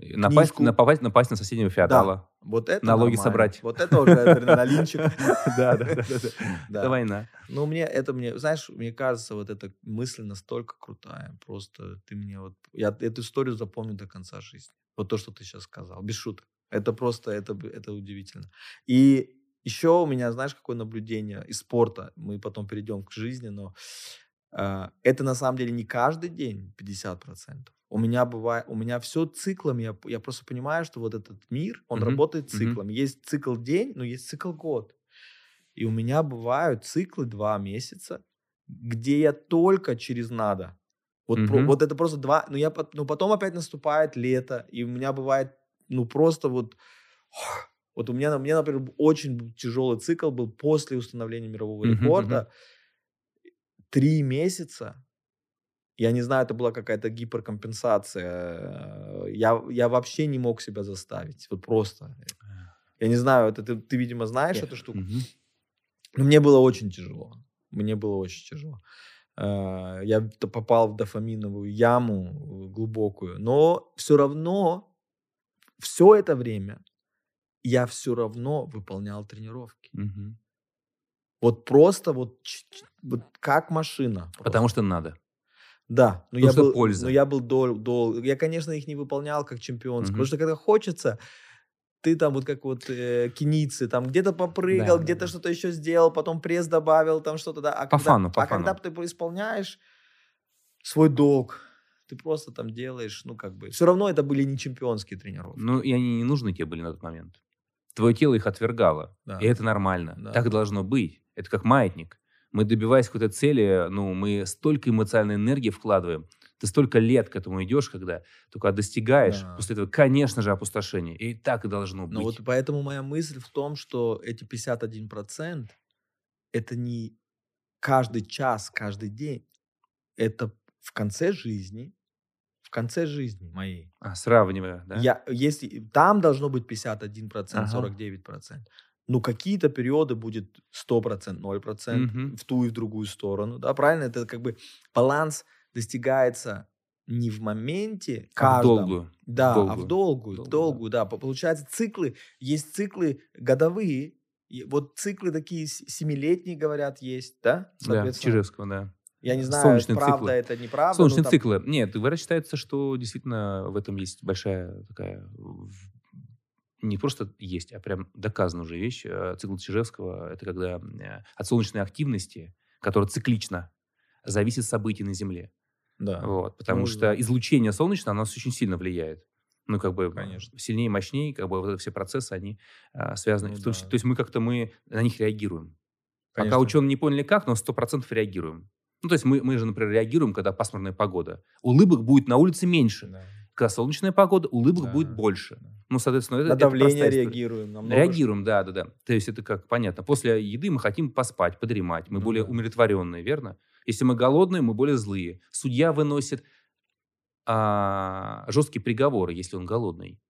Speaker 3: Напасть,
Speaker 2: Книжку.
Speaker 3: напасть, напасть на соседнего феодала.
Speaker 2: Вот это
Speaker 3: Налоги
Speaker 2: нормально.
Speaker 3: собрать.
Speaker 2: Вот это уже адреналинчик.
Speaker 3: Да, да, да, да.
Speaker 2: Да.
Speaker 3: Это война.
Speaker 2: Ну, мне это, мне, знаешь, мне кажется, вот эта мысль настолько крутая. Просто ты мне вот... Я эту историю запомню до конца жизни. Вот то, что ты сейчас сказал. Без шуток. Это просто, это, это удивительно. И еще у меня, знаешь, какое наблюдение из спорта. Мы потом перейдем к жизни, но э, это на самом деле не каждый день 50%. У меня бывает, у меня все циклами. Я, я просто понимаю, что вот этот мир, он
Speaker 3: Мгм,
Speaker 2: работает
Speaker 3: мгм.
Speaker 2: циклами. Есть цикл день, но есть цикл год. И у меня бывают циклы два месяца, где я только через надо. Вот, про-
Speaker 3: Мгм.
Speaker 2: вот это просто два... Ну, я, ну, потом опять наступает лето, и у меня бывает, ну, просто вот... Вот у меня, у меня, например, очень тяжелый цикл был после установления мирового
Speaker 3: Мгм,
Speaker 2: рекорда. Три месяца. Я не знаю, это была какая-то гиперкомпенсация. э, Я, я вообще не мог себя заставить. Вот просто. Я не знаю, это ты, ты видимо, знаешь эту штуку.
Speaker 3: Мгм.
Speaker 2: Но мне было очень тяжело. Мне было очень тяжело. Э, Я попал в дофаминовую яму э, глубокую. Но все равно, все это время я все равно выполнял тренировки.
Speaker 3: Мгм.
Speaker 2: Вот просто вот, вот как машина. просто.
Speaker 3: Потому что надо.
Speaker 2: Да, но
Speaker 3: Потому
Speaker 2: я был,
Speaker 3: польза.
Speaker 2: но я был дол, дол- Я, конечно, их не выполнял как чемпионский,
Speaker 3: Мгм.
Speaker 2: потому что когда хочется, ты там вот как вот э, кеницы, там где-то попрыгал,
Speaker 3: Да, да,
Speaker 2: где-то
Speaker 3: да.
Speaker 2: что-то еще сделал, потом пресс добавил, там что-то, да. А
Speaker 3: По
Speaker 2: когда,
Speaker 3: фану, по
Speaker 2: а когда
Speaker 3: фану.
Speaker 2: ты исполняешь свой долг, ты просто там делаешь, ну как бы, все равно это были не чемпионские тренировки.
Speaker 3: Ну, и они не нужны тебе были на тот момент. Твое тело их отвергало.
Speaker 2: Да.
Speaker 3: И это нормально.
Speaker 2: Да.
Speaker 3: Так должно быть. Это как маятник. Мы, добиваясь какой-то цели, ну, мы столько эмоциональной энергии вкладываем. Ты столько лет к этому идешь, когда только достигаешь.
Speaker 2: Да.
Speaker 3: После этого, конечно же, опустошение. И так и должно быть.
Speaker 2: Ну вот поэтому моя мысль в том, что эти 51% это не каждый час, каждый день. Это в конце жизни, в конце жизни моей.
Speaker 3: А, сравнивая, да?
Speaker 2: Я, если, там должно быть 51%,
Speaker 3: Ага.
Speaker 2: 49%. Ну, какие-то периоды будет 100%, 0%
Speaker 3: Мгм.
Speaker 2: в ту и в другую сторону. Да, правильно? Это как бы баланс достигается не в моменте
Speaker 3: А в
Speaker 2: каждом,
Speaker 3: долгую.
Speaker 2: да, а
Speaker 3: долгую.
Speaker 2: в долгую, в
Speaker 3: Долгую, да.
Speaker 2: долгую, да. По- Получается, циклы, есть циклы годовые, и вот циклы такие семилетние, говорят, есть, да?
Speaker 3: Да, Чижевского, да.
Speaker 2: Я не знаю,
Speaker 3: Солнечные
Speaker 2: правда
Speaker 3: циклы.
Speaker 2: это, неправда.
Speaker 3: Солнечные
Speaker 2: но там-
Speaker 3: циклы. Нет, говорят, считается, что действительно в этом есть большая такая... Не просто есть, а прям доказана уже вещь. Э, Цикл Чижевского – это когда э, от солнечной активности которая циклична, зависит от событий на Земле.
Speaker 2: Да.
Speaker 3: Вот, потому
Speaker 2: Ну,
Speaker 3: что
Speaker 2: да.
Speaker 3: излучение солнечное, оно очень сильно влияет. Ну, как бы
Speaker 2: Конечно.
Speaker 3: сильнее, мощнее, как бы вот все процессы, они а, связаны.
Speaker 2: Ну
Speaker 3: в том
Speaker 2: да.
Speaker 3: То есть мы как-то мы на них реагируем. Пока
Speaker 2: Конечно.
Speaker 3: ученые не поняли как, но 100% реагируем. Ну, то есть мы, мы же, например, реагируем, когда пасмурная погода. Улыбок будет на улице меньше.
Speaker 2: Да.
Speaker 3: Когда солнечная погода, улыбок
Speaker 2: Да.
Speaker 3: будет больше.
Speaker 2: Да.
Speaker 3: Ну, соответственно, это,
Speaker 2: На
Speaker 3: это
Speaker 2: давление
Speaker 3: история.
Speaker 2: реагируем. на много
Speaker 3: Реагируем, да, да, да. То есть это как понятно. После еды мы хотим поспать, подремать. Мы
Speaker 2: Ну
Speaker 3: более
Speaker 2: да.
Speaker 3: умиротворенные, верно? Если мы голодные, мы более злые. Судья выносит а, жесткие приговоры, если он голодный.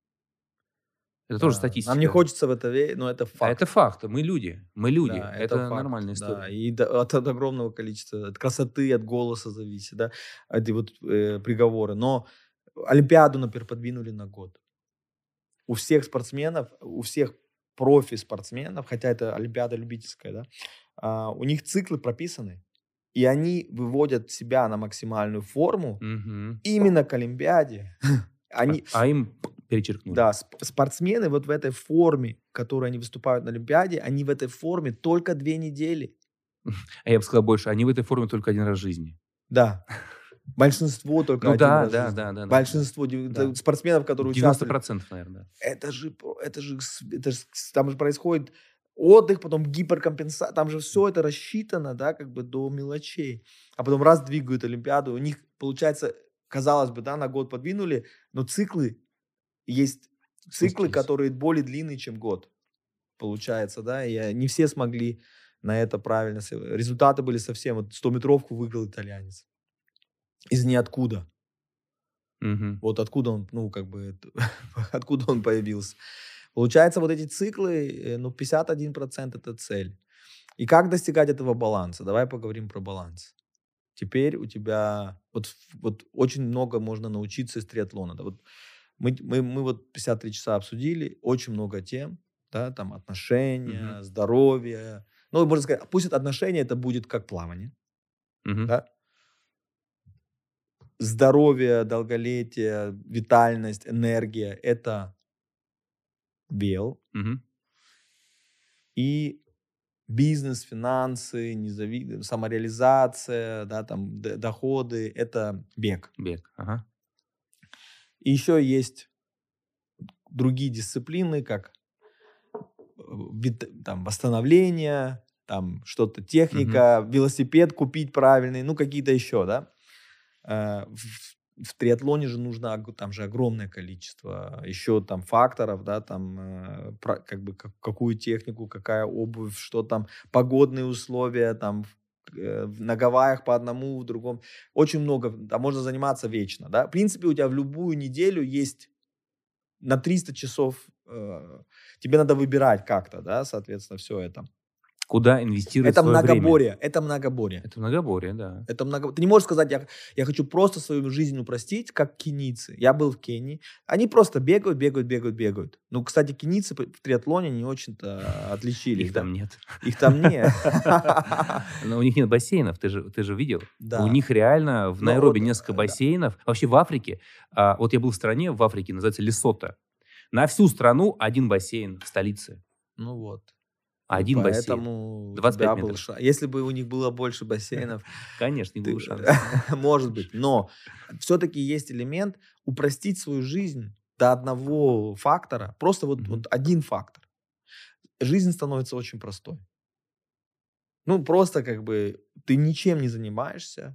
Speaker 3: Это тоже
Speaker 2: Да.
Speaker 3: статистика.
Speaker 2: Нам не хочется в это верить, но это
Speaker 3: А
Speaker 2: факт.
Speaker 3: это факт. Мы люди. Мы люди.
Speaker 2: Да,
Speaker 3: это
Speaker 2: факт,
Speaker 3: нормальная
Speaker 2: да.
Speaker 3: история.
Speaker 2: И до- от, от огромного количества, от красоты, от голоса зависит, да, эти вот э, приговоры. Но Олимпиаду, например, подвинули на год. У всех спортсменов, у всех профи-спортсменов, хотя это Олимпиада любительская, да, а, у них циклы прописаны, и они выводят себя на максимальную форму
Speaker 3: Мгм.
Speaker 2: именно к Олимпиаде. Они,
Speaker 3: А, а им перечеркнули.
Speaker 2: да, сп- спортсмены вот в этой форме, которой они выступают на Олимпиаде, они в этой форме только две недели.
Speaker 3: А я бы сказал больше, они в этой форме только один раз в жизни.
Speaker 2: Да. Большинство только
Speaker 3: Ну
Speaker 2: один
Speaker 3: да,
Speaker 2: раз
Speaker 3: да, да, да.
Speaker 2: Большинство
Speaker 3: Да.
Speaker 2: спортсменов, которые
Speaker 3: 90%,
Speaker 2: участвуют.
Speaker 3: наверное. да.
Speaker 2: Это же, это же, это же там же происходит отдых, потом гиперкомпенсация. Там же все это рассчитано, да, как бы до мелочей. А потом раз двигают Олимпиаду, у них, получается, казалось бы, да, на год подвинули, но циклы есть циклы, которые более длинные, чем год. Получается, да, и не все смогли на это правильно. Результаты были совсем... Вот 100-метровку выиграл итальянец. Из ниоткуда.
Speaker 3: Мгм.
Speaker 2: Вот откуда он, ну, как бы, откуда он появился. Получается, вот эти циклы, э, ну, 51% это цель. И как достигать этого баланса? Давай поговорим про баланс. Теперь у тебя, вот, вот очень много можно научиться из триатлона. Да? Вот мы, мы, мы вот 53 часа обсудили, очень много тем, да, там отношения,
Speaker 3: Мгм.
Speaker 2: здоровье. Ну, можно сказать, пусть это отношения, это будет как плавание,
Speaker 3: Мгм.
Speaker 2: да? Здоровье, долголетие, витальность, энергия – это вел.
Speaker 3: Мгм.
Speaker 2: И бизнес, финансы, незави... самореализация, да, там, доходы – это бег.
Speaker 3: Бег. Ага.
Speaker 2: И еще есть другие дисциплины, как э, там, восстановление, там что-то, техника, велосипед купить правильный, ну какие-то еще, да. Э, В, в триатлоне же нужно, там же огромное количество еще там факторов, да, там э, как бы как- какую технику, какая обувь, что там, погодные условия, там э, на Гавайях по одному, в другом. Очень много, а можно заниматься вечно, да. В принципе, у тебя в любую неделю есть на 300 часов, э, тебе надо выбирать как-то, да, соответственно, все это.
Speaker 3: Куда инвестировать
Speaker 2: Это
Speaker 3: свое время?
Speaker 2: многоборье, это многоборье.
Speaker 3: Это многоборье, да.
Speaker 2: Это много... Ты не можешь сказать, я, я хочу просто свою жизнь упростить, как кенийцы. Я был в Кении. Они просто бегают, бегают, бегают, бегают. Ну, кстати, кенийцы в триатлоне не очень-то отличились.
Speaker 3: Их
Speaker 2: да.
Speaker 3: там нет.
Speaker 2: Их там нет.
Speaker 3: Но у них нет бассейнов, ты же, ты же видел.
Speaker 2: Да.
Speaker 3: У них реально в
Speaker 2: Ну,
Speaker 3: Найроби несколько
Speaker 2: э,
Speaker 3: бассейнов. Вообще в Африке, а, вот я был в стране в Африке, называется Лесото. На всю страну один бассейн в столице.
Speaker 2: Ну вот.
Speaker 3: Один бассейн.
Speaker 2: Поэтому у
Speaker 3: 25
Speaker 2: тебя был
Speaker 3: метров.
Speaker 2: ша- Если бы у них было больше бассейнов,
Speaker 3: Конечно, не было шанса.
Speaker 2: может быть. Но все-таки есть элемент упростить свою жизнь до одного фактора. Просто вот, один фактор. Жизнь становится очень простой. Ну, просто как бы ты ничем не занимаешься,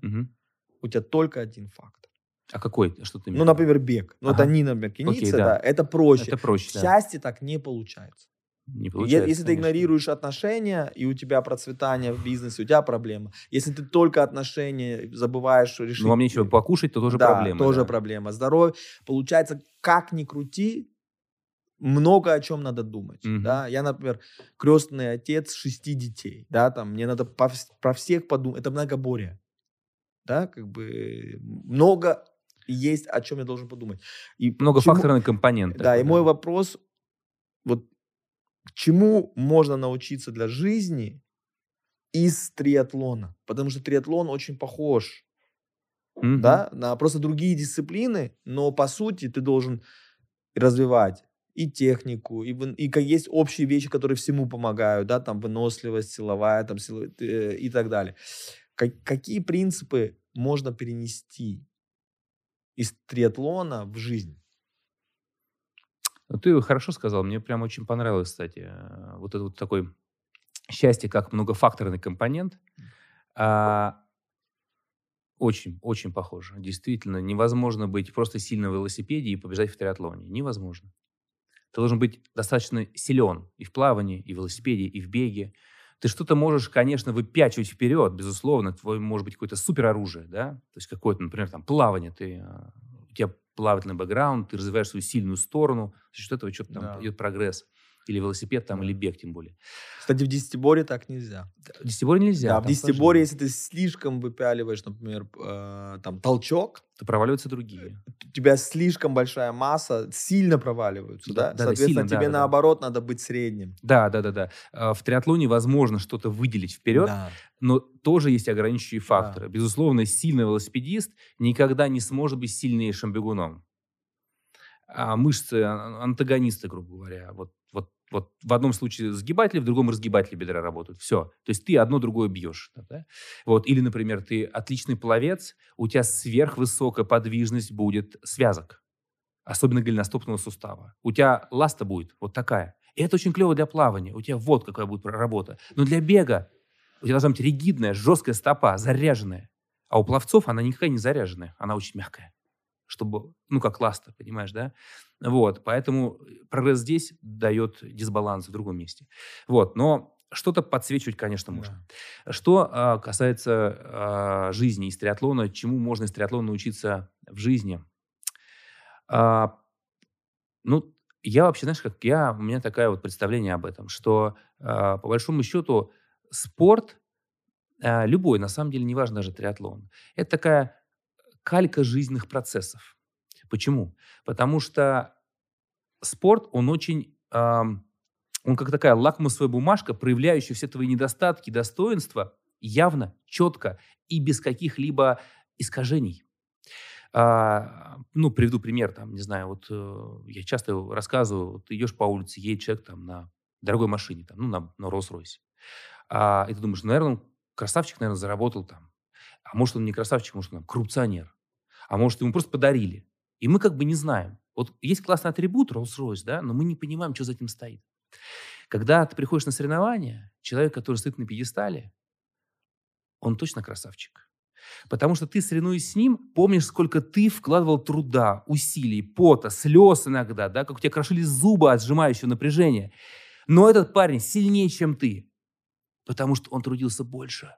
Speaker 2: у тебя только один фактор.
Speaker 3: А какой? Что ты имеешь
Speaker 2: Ну, например, бег. Ну,
Speaker 3: Ага.
Speaker 2: это они, например, кенийцы,
Speaker 3: да.
Speaker 2: да. это проще.
Speaker 3: Это проще, да.
Speaker 2: счастье так не получается.
Speaker 3: Не получается,
Speaker 2: Если ты игнорируешь отношения, и у тебя процветание в бизнесе, у тебя проблема. Если ты только отношения забываешь решить...
Speaker 3: Ну, вам нечего покушать, то тоже
Speaker 2: да,
Speaker 3: проблема.
Speaker 2: тоже
Speaker 3: да.
Speaker 2: проблема. Здоровье. Получается, как ни крути, много о чем надо думать.
Speaker 3: Мгм.
Speaker 2: Да? Я, например, крестный отец шести детей. Да? Там, мне надо по про всех подумать. Это многоборье. Да? Как бы много есть, о чем я должен подумать. И
Speaker 3: Много факторных компонентов.
Speaker 2: да, и мой вопрос, вот к чему можно научиться для жизни из триатлона? Потому что триатлон очень похож,
Speaker 3: Мгм.
Speaker 2: да, на просто другие дисциплины, но по сути ты должен развивать и технику, и, и как есть общие вещи, которые всему помогают, да, там выносливость, силовая, там, сила, э, и так далее. Как, какие принципы можно перенести из триатлона в жизнь?
Speaker 3: Ты хорошо сказал, мне прям очень понравилось, кстати, э, вот это вот такой счастье как многофакторный компонент. А, очень, очень похоже. Действительно, невозможно быть просто сильным в велосипеде и побежать в триатлоне. Невозможно. Ты должен быть достаточно силен и в плавании, и в велосипеде, и в беге. Ты что-то можешь, конечно, выпячивать вперед, безусловно. Твой может быть какое-то супероружие, да? То есть какое-то, например, там плавание. Ты, а, у тебя плавательный бэкграунд, ты развиваешь свою сильную сторону. За счет этого что-то там да. идет прогресс. Или велосипед там, или бег тем более.
Speaker 2: Кстати, в десятиборе так нельзя.
Speaker 3: В десятиборе нельзя.
Speaker 2: Да, в десятиборе, если ты слишком выпяливаешь, например, э, там, толчок,
Speaker 3: то проваливаются другие.
Speaker 2: У тебя слишком большая масса, сильно проваливаются, да? да? да Соответственно, сильно, тебе да, наоборот да. надо быть средним.
Speaker 3: Да, да, да, да. А, в триатлоне возможно что-то выделить вперед, да. но тоже есть ограничивающие факторы. Да. Безусловно, сильный велосипедист никогда не сможет быть сильнейшим бегуном а мышцы а, антагонисты, грубо говоря. Вот вот в одном случае сгибатели, в другом разгибатели бедра работают. Все. То есть ты одно другое бьешь. Да? Вот. Или, например, ты отличный пловец, у тебя сверхвысокая подвижность будет связок. Особенно голеностопного сустава. У тебя ласта будет вот такая. И это очень клево для плавания. У тебя вот какая будет работа. Но для бега у тебя должна быть ригидная, жесткая стопа, заряженная. А у пловцов она никакая не заряженная. Она очень мягкая чтобы, ну, как ласта, понимаешь, да? Вот, поэтому прогресс здесь дает дисбаланс в другом месте. Вот, но что-то подсвечивать, конечно, можно. Да. Что а, касается а, жизни из триатлона, чему можно из триатлона научиться в жизни? А, ну, я вообще, знаешь, как я, у меня такое вот представление об этом, что а, по большому счету спорт, а, любой, на самом деле, неважно даже триатлон, это такая калька жизненных процессов. Почему? Потому что спорт, он очень, он как такая лакмусовая бумажка, проявляющая все твои недостатки, достоинства явно, четко и без каких-либо искажений. А, ну, приведу пример, там, не знаю, вот э, я часто рассказываю, ты идешь по улице, едет человек там на дорогой машине, там, ну, на, на Rolls-Royce. А, и ты думаешь, наверное, красавчик, наверное, заработал там а может, он не красавчик, может, он коррупционер. А может, ему просто подарили. И мы как бы не знаем. Вот есть классный атрибут Rolls-Royce, да, но мы не понимаем, что за этим стоит. Когда ты приходишь на соревнования, человек, который стоит на пьедестале, он точно красавчик. Потому что ты, соревнуясь с ним, помнишь, сколько ты вкладывал труда, усилий, пота, слез иногда, да, как у тебя крошились зубы от сжимающего напряжения. Но этот парень сильнее, чем ты, потому что он трудился больше.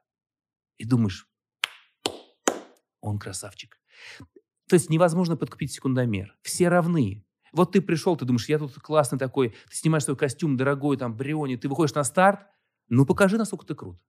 Speaker 3: И думаешь, он красавчик. То есть невозможно подкупить секундомер. Все равны. Вот ты пришел, ты думаешь, я тут классный такой, ты снимаешь свой костюм дорогой, там, Бриони, ты выходишь на старт, ну покажи, насколько ты крут.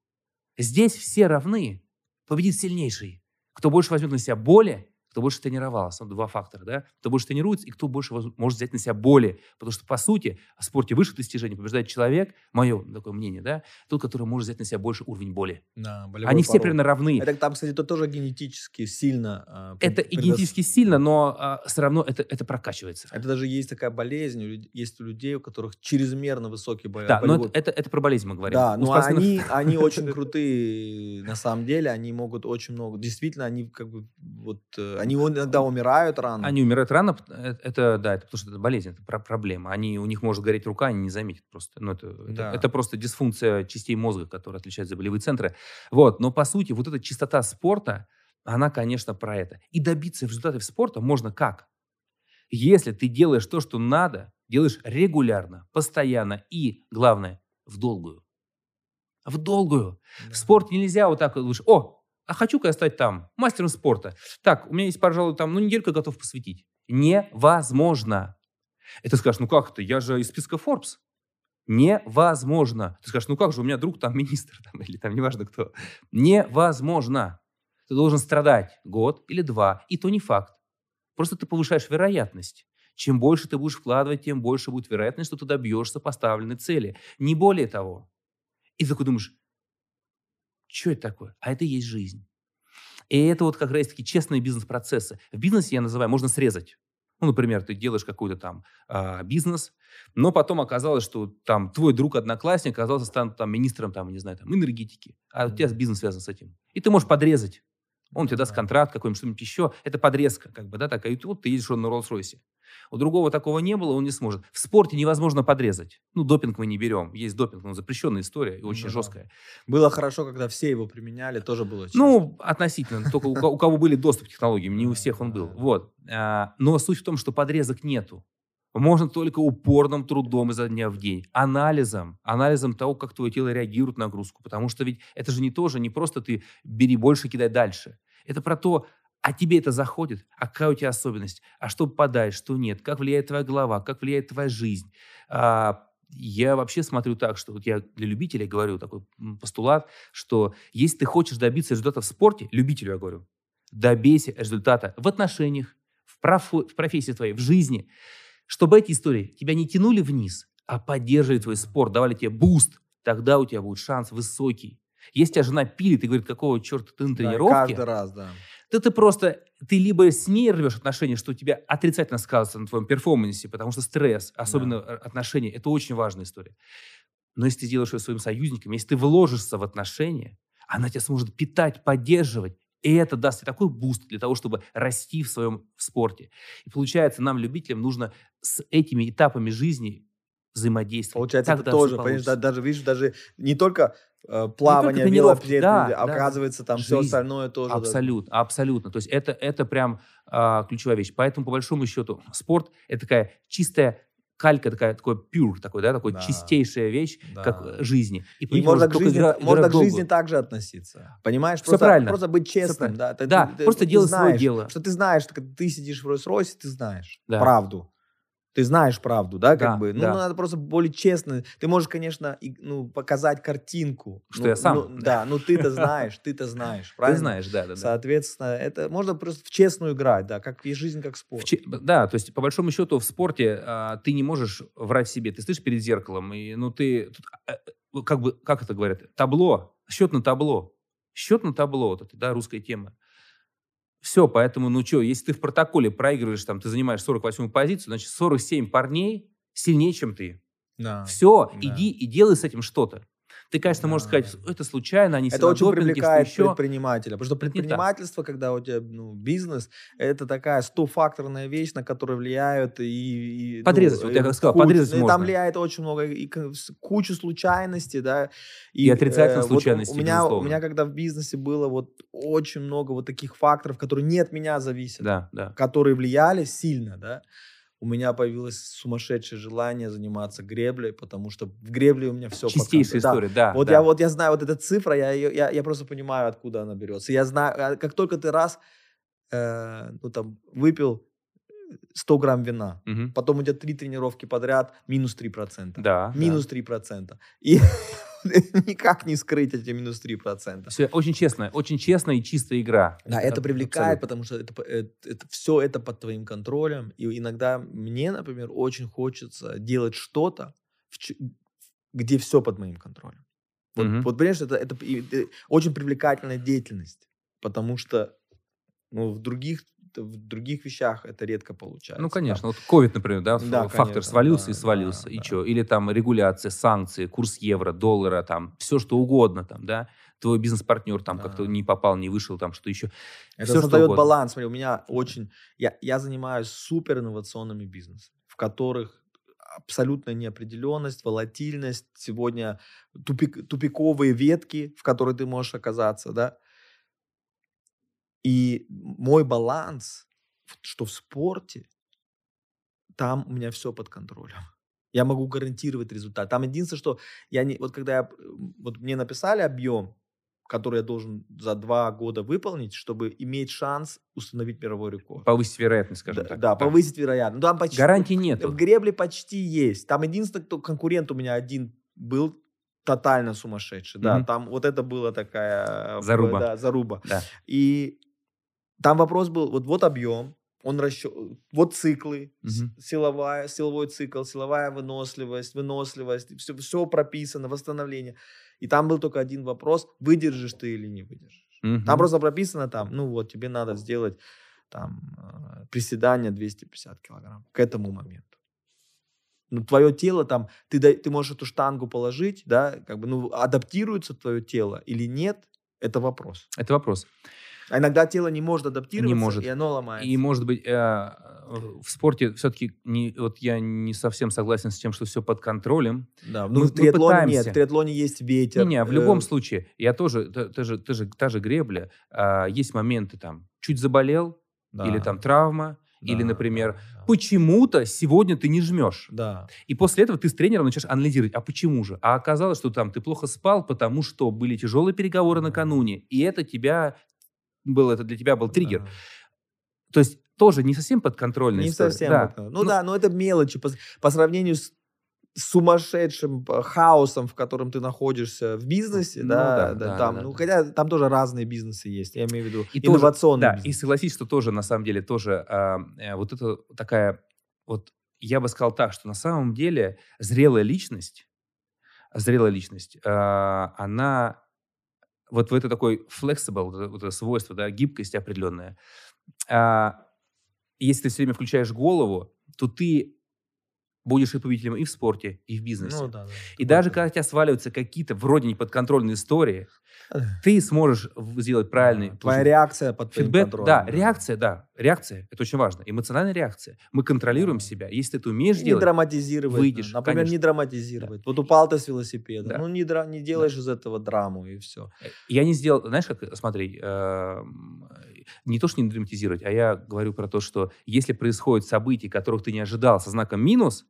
Speaker 3: Здесь все равны. Победит сильнейший. Кто больше возьмет на себя боли, кто больше тренировался. Два фактора, да? Кто больше тренируется и кто больше может взять на себя боли. Потому что, по сути, в спорте высших достижений побеждает человек, мое такое мнение, да, тот, который может взять на себя больше уровень боли. Да, Они все примерно равны.
Speaker 2: Это там, кстати, это тоже генетически сильно.
Speaker 3: Э, это и генетически сильно, но э, все равно это, это прокачивается.
Speaker 2: Это даже есть такая болезнь, есть у людей, у которых чрезмерно высокий болевой.
Speaker 3: Да, но это, это, это про болезнь мы говорим.
Speaker 2: Да, но спортсменов... они, они очень крутые, на самом деле, они могут очень много, действительно, они как бы вот э, они иногда умирают рано.
Speaker 3: Они умирают рано, э, это, да, это потому что это болезнь, это проблема. Они, у них может гореть рука, они не заметят просто. Ну, это, да. это, это просто дисфункция частей мозга, которая отличает за болевые центры. Вот, но по сути вот эта чистота спорта, она, конечно, про это. И добиться результатов спорта можно как? Если ты делаешь то, что надо, делаешь регулярно, постоянно и, главное, в долгую. В долгую. Да. В спорте нельзя вот так вот, о, а хочу-ка я стать там мастером спорта. Так, у меня есть, пожалуй, там, ну, неделька готов посвятить. Невозможно. И ты скажешь, ну как это, я же из списка Forbes. Невозможно. Ты скажешь, ну как же, у меня друг там министр, там, или там неважно кто. Невозможно. Ты должен страдать год или два, и то не факт. Просто ты повышаешь вероятность. Чем больше ты будешь вкладывать, тем больше будет вероятность, что ты добьешься поставленной цели. Не более того. И ты такой думаешь, что это такое? А это и есть жизнь. И это вот как раз таки честные бизнес-процессы. В бизнесе, я называю, можно срезать. Ну, например, ты делаешь какой-то там э, бизнес, но потом оказалось, что там твой друг-одноклассник оказался стан, там министром, там, не знаю, там, энергетики, а у тебя бизнес связан с этим. И ты можешь подрезать. Он тебе даст контракт какой-нибудь, что-нибудь еще. Это подрезка, как бы, да, такая. И вот ты едешь на Роллс-Ройсе. У другого такого не было, он не сможет. В спорте невозможно подрезать. Ну, допинг мы не берем. Есть допинг, но запрещенная история и очень да. жесткая.
Speaker 2: Было хорошо, когда все его применяли, тоже было
Speaker 3: честно. Ну, относительно. Только у кого были доступ к технологиям, не у всех он был. Вот. А, но суть в том, что подрезок нету. Можно только упорным трудом изо дня в день, анализом, анализом того, как твое тело реагирует на нагрузку. Потому что ведь это же не тоже, не просто ты бери больше, кидай дальше. Это про то, а тебе это заходит? А какая у тебя особенность? А что попадает, что нет? Как влияет твоя голова? Как влияет твоя жизнь? А, я вообще смотрю так, что вот я для любителей говорю такой постулат, что если ты хочешь добиться результата в спорте, любителю я говорю, добейся результата в отношениях, в, профу, в профессии твоей, в жизни, чтобы эти истории тебя не тянули вниз, а поддерживали твой спорт, давали тебе boost, тогда у тебя будет шанс высокий. Если тебя жена пилит и говорит, какого черта ты на тренировке, да,
Speaker 2: каждый раз, да
Speaker 3: то ты просто, ты либо с ней рвешь отношения, что у тебя отрицательно сказывается на твоем performance е, потому что стресс, особенно да. отношения, это очень важная история. Но если ты делаешь ее своим союзником, если ты вложишься в отношения, она тебя сможет питать, поддерживать, и это даст тебе такой boost для того, чтобы расти в своем спорте. И получается, нам, любителям, нужно с этими этапами жизни взаимодействовать.
Speaker 2: Получается, Тогда это тоже, понимаешь, даже, видишь, даже не только Э, плавание, велопед, да, оказывается, да. там Жизнь. все остальное тоже.
Speaker 3: Абсолютно, да. абсолютно. То есть это, это прям а, ключевая вещь. Поэтому, по большому счету, спорт – это такая чистая калька такая, такой пюр, такой, да, такой да. чистейшая вещь, да. как жизни.
Speaker 2: И, и можно, к жизни, игра, можно к жизни также относиться. Понимаешь?
Speaker 3: Все просто, правильно.
Speaker 2: Просто быть честным.
Speaker 3: Да, ты, да ты, просто ты, делать ты
Speaker 2: знаешь,
Speaker 3: свое дело.
Speaker 2: Что ты знаешь, что ты сидишь в Роллс-Ройсе, ты знаешь да. правду ты знаешь правду, да, как да, бы. Ну, да. надо просто более честно. Ты можешь, конечно, и, ну, показать картинку.
Speaker 3: Что
Speaker 2: ну,
Speaker 3: я сам.
Speaker 2: Ну, да, ну ты-то знаешь, ты-то знаешь, правильно?
Speaker 3: Ты знаешь, да, да, да.
Speaker 2: Соответственно, это можно просто в честную играть, да, как и жизнь, как спорт.
Speaker 3: Че... Да, то есть, по большому счету, в спорте а, ты не можешь врать себе. Ты стоишь перед зеркалом, и, ну, ты, тут, а, а как бы, как это говорят, табло, счет на табло. Счет на табло, вот это, да, русская тема. Все, поэтому, ну что, если ты в протоколе проигрываешь, там, ты занимаешь 48-ю позицию, значит, 47 парней сильнее, чем ты. Да. Все, да. иди и делай с этим что-то. Ты, конечно, да. можешь сказать, это случайно, они
Speaker 2: Это очень привлекает еще. предпринимателя. Потому что предпринимательство, когда у тебя ну, бизнес, это такая стофакторная вещь, на которую влияют и...
Speaker 3: и подрезать, ну, вот я как сказал, кучу, подрезать ну, можно.
Speaker 2: Там влияет очень много, и кучу случайностей, да.
Speaker 3: И, и отрицательных э, случайностей,
Speaker 2: вот у, меня, у меня, когда в бизнесе было вот очень много вот таких факторов, которые не от меня зависят,
Speaker 3: да, да.
Speaker 2: которые влияли сильно, да у меня появилось сумасшедшее желание заниматься греблей, потому что в гребле у меня все
Speaker 3: Чистейшая
Speaker 2: пока...
Speaker 3: история, да.
Speaker 2: Вот,
Speaker 3: да.
Speaker 2: Я, вот я знаю, вот эта цифра, я, я, я просто понимаю, откуда она берется. Я знаю, а, как только ты раз э, ну, там, выпил 100 грамм вина, угу. потом у тебя три тренировки подряд, минус 3%.
Speaker 3: Да.
Speaker 2: Минус
Speaker 3: да.
Speaker 2: 3%. И никак не скрыть эти минус 3%.
Speaker 3: Все очень честно, очень честная и чистая игра.
Speaker 2: Да, это, это привлекает, абсолютно. потому что это, это, это, все это под твоим контролем. И иногда мне, например, очень хочется делать что-то, где все под моим контролем. Вот, угу. вот понимаешь, это, это, это очень привлекательная деятельность, потому что ну, в других в других вещах это редко получается.
Speaker 3: Ну, конечно. Да. Вот COVID, например, да, да фактор конечно, свалился да, и свалился. Да, и да. что? Или там регуляция, санкции, курс евро, доллара, там, все что угодно там, да. Твой бизнес-партнер там да. как-то не попал, не вышел, там что еще.
Speaker 2: Это все, создает баланс. Смотри, у меня очень... Я, я занимаюсь супер инновационными бизнесами, в которых абсолютная неопределенность, волатильность, сегодня тупик, тупиковые ветки, в которых ты можешь оказаться, да, и мой баланс, что в спорте, там у меня все под контролем. Я могу гарантировать результат. Там единственное, что я не, вот когда я, вот мне написали объем, который я должен за два года выполнить, чтобы иметь шанс установить мировой рекорд.
Speaker 3: Повысить вероятность, скажем
Speaker 2: да,
Speaker 3: так.
Speaker 2: Да, повысить вероятность. Ну, там
Speaker 3: почти, Гарантии нет.
Speaker 2: В гребле почти есть. Там единственный кто, конкурент у меня один был тотально сумасшедший. Mm-hmm. Да, там вот это была такая...
Speaker 3: Заруба.
Speaker 2: Да, заруба.
Speaker 3: Да.
Speaker 2: И там вопрос был, вот, вот объем, он расчет, вот циклы, угу. силовая, силовой цикл, силовая выносливость, выносливость, все, все прописано, восстановление. И там был только один вопрос, выдержишь ты или не выдержишь. Угу. Там просто прописано там, ну вот, тебе надо сделать там, э, приседания 250 килограмм к этому моменту. Ну, твое тело там, ты, ты можешь эту штангу положить, да, как бы, ну, адаптируется твое тело или нет, это вопрос.
Speaker 3: Это вопрос.
Speaker 2: А иногда тело не может адаптироваться, не может. и оно ломается.
Speaker 3: И, может быть, э, в спорте все-таки не, вот я не совсем согласен с тем, что все под контролем.
Speaker 2: Да, ну, мы, в триатлоне нет, в триатлоне есть ветер.
Speaker 3: Не, не, в любом э... случае, я тоже, та, та, же, та, же, та же гребля, э, есть моменты там, чуть заболел, да. или там травма, да, или, например, да. почему-то сегодня ты не жмешь.
Speaker 2: Да.
Speaker 3: И после этого ты с тренером начинаешь анализировать, а почему же? А оказалось, что там ты плохо спал, потому что были тяжелые переговоры накануне, и это тебя был, это для тебя был триггер. Да. То есть тоже не совсем подконтрольная
Speaker 2: не
Speaker 3: история.
Speaker 2: совсем. Да. Ну, ну да, но это мелочи по, по сравнению с сумасшедшим э, хаосом, в котором ты находишься в бизнесе, ну, да, да, да, там, да, ну, да. хотя там тоже разные бизнесы есть, я имею в виду и инновационные.
Speaker 3: Тоже, да, и согласись, что тоже на самом деле тоже а, э, вот это такая вот я бы сказал так, что на самом деле зрелая личность, зрелая личность, э, она вот в это такой flexible, вот это, вот это свойство, да, гибкость определенная. А, если ты все время включаешь голову, то ты будешь и победителем и в спорте, и в бизнесе. Ну, да, да, и даже когда у тебя сваливаются какие-то вроде неподконтрольные истории, ты сможешь сделать правильный... Да,
Speaker 2: твоя реакция под фидбэк.
Speaker 3: Да, да, реакция, да. Реакция. Это очень важно. Эмоциональная реакция. Мы контролируем себя. Если ты это умеешь и делать...
Speaker 2: Не драматизировать.
Speaker 3: Выйдешь,
Speaker 2: Например, конечно. не драматизировать. Да. Вот упал ты с велосипеда. Да. Ну, не, дра... не делаешь да. из этого драму, и все. Э,
Speaker 3: я не сделал... Знаешь, как... Смотри, э, не то, что не драматизировать, а я говорю про то, что если происходят события, которых ты не ожидал, со знаком минус,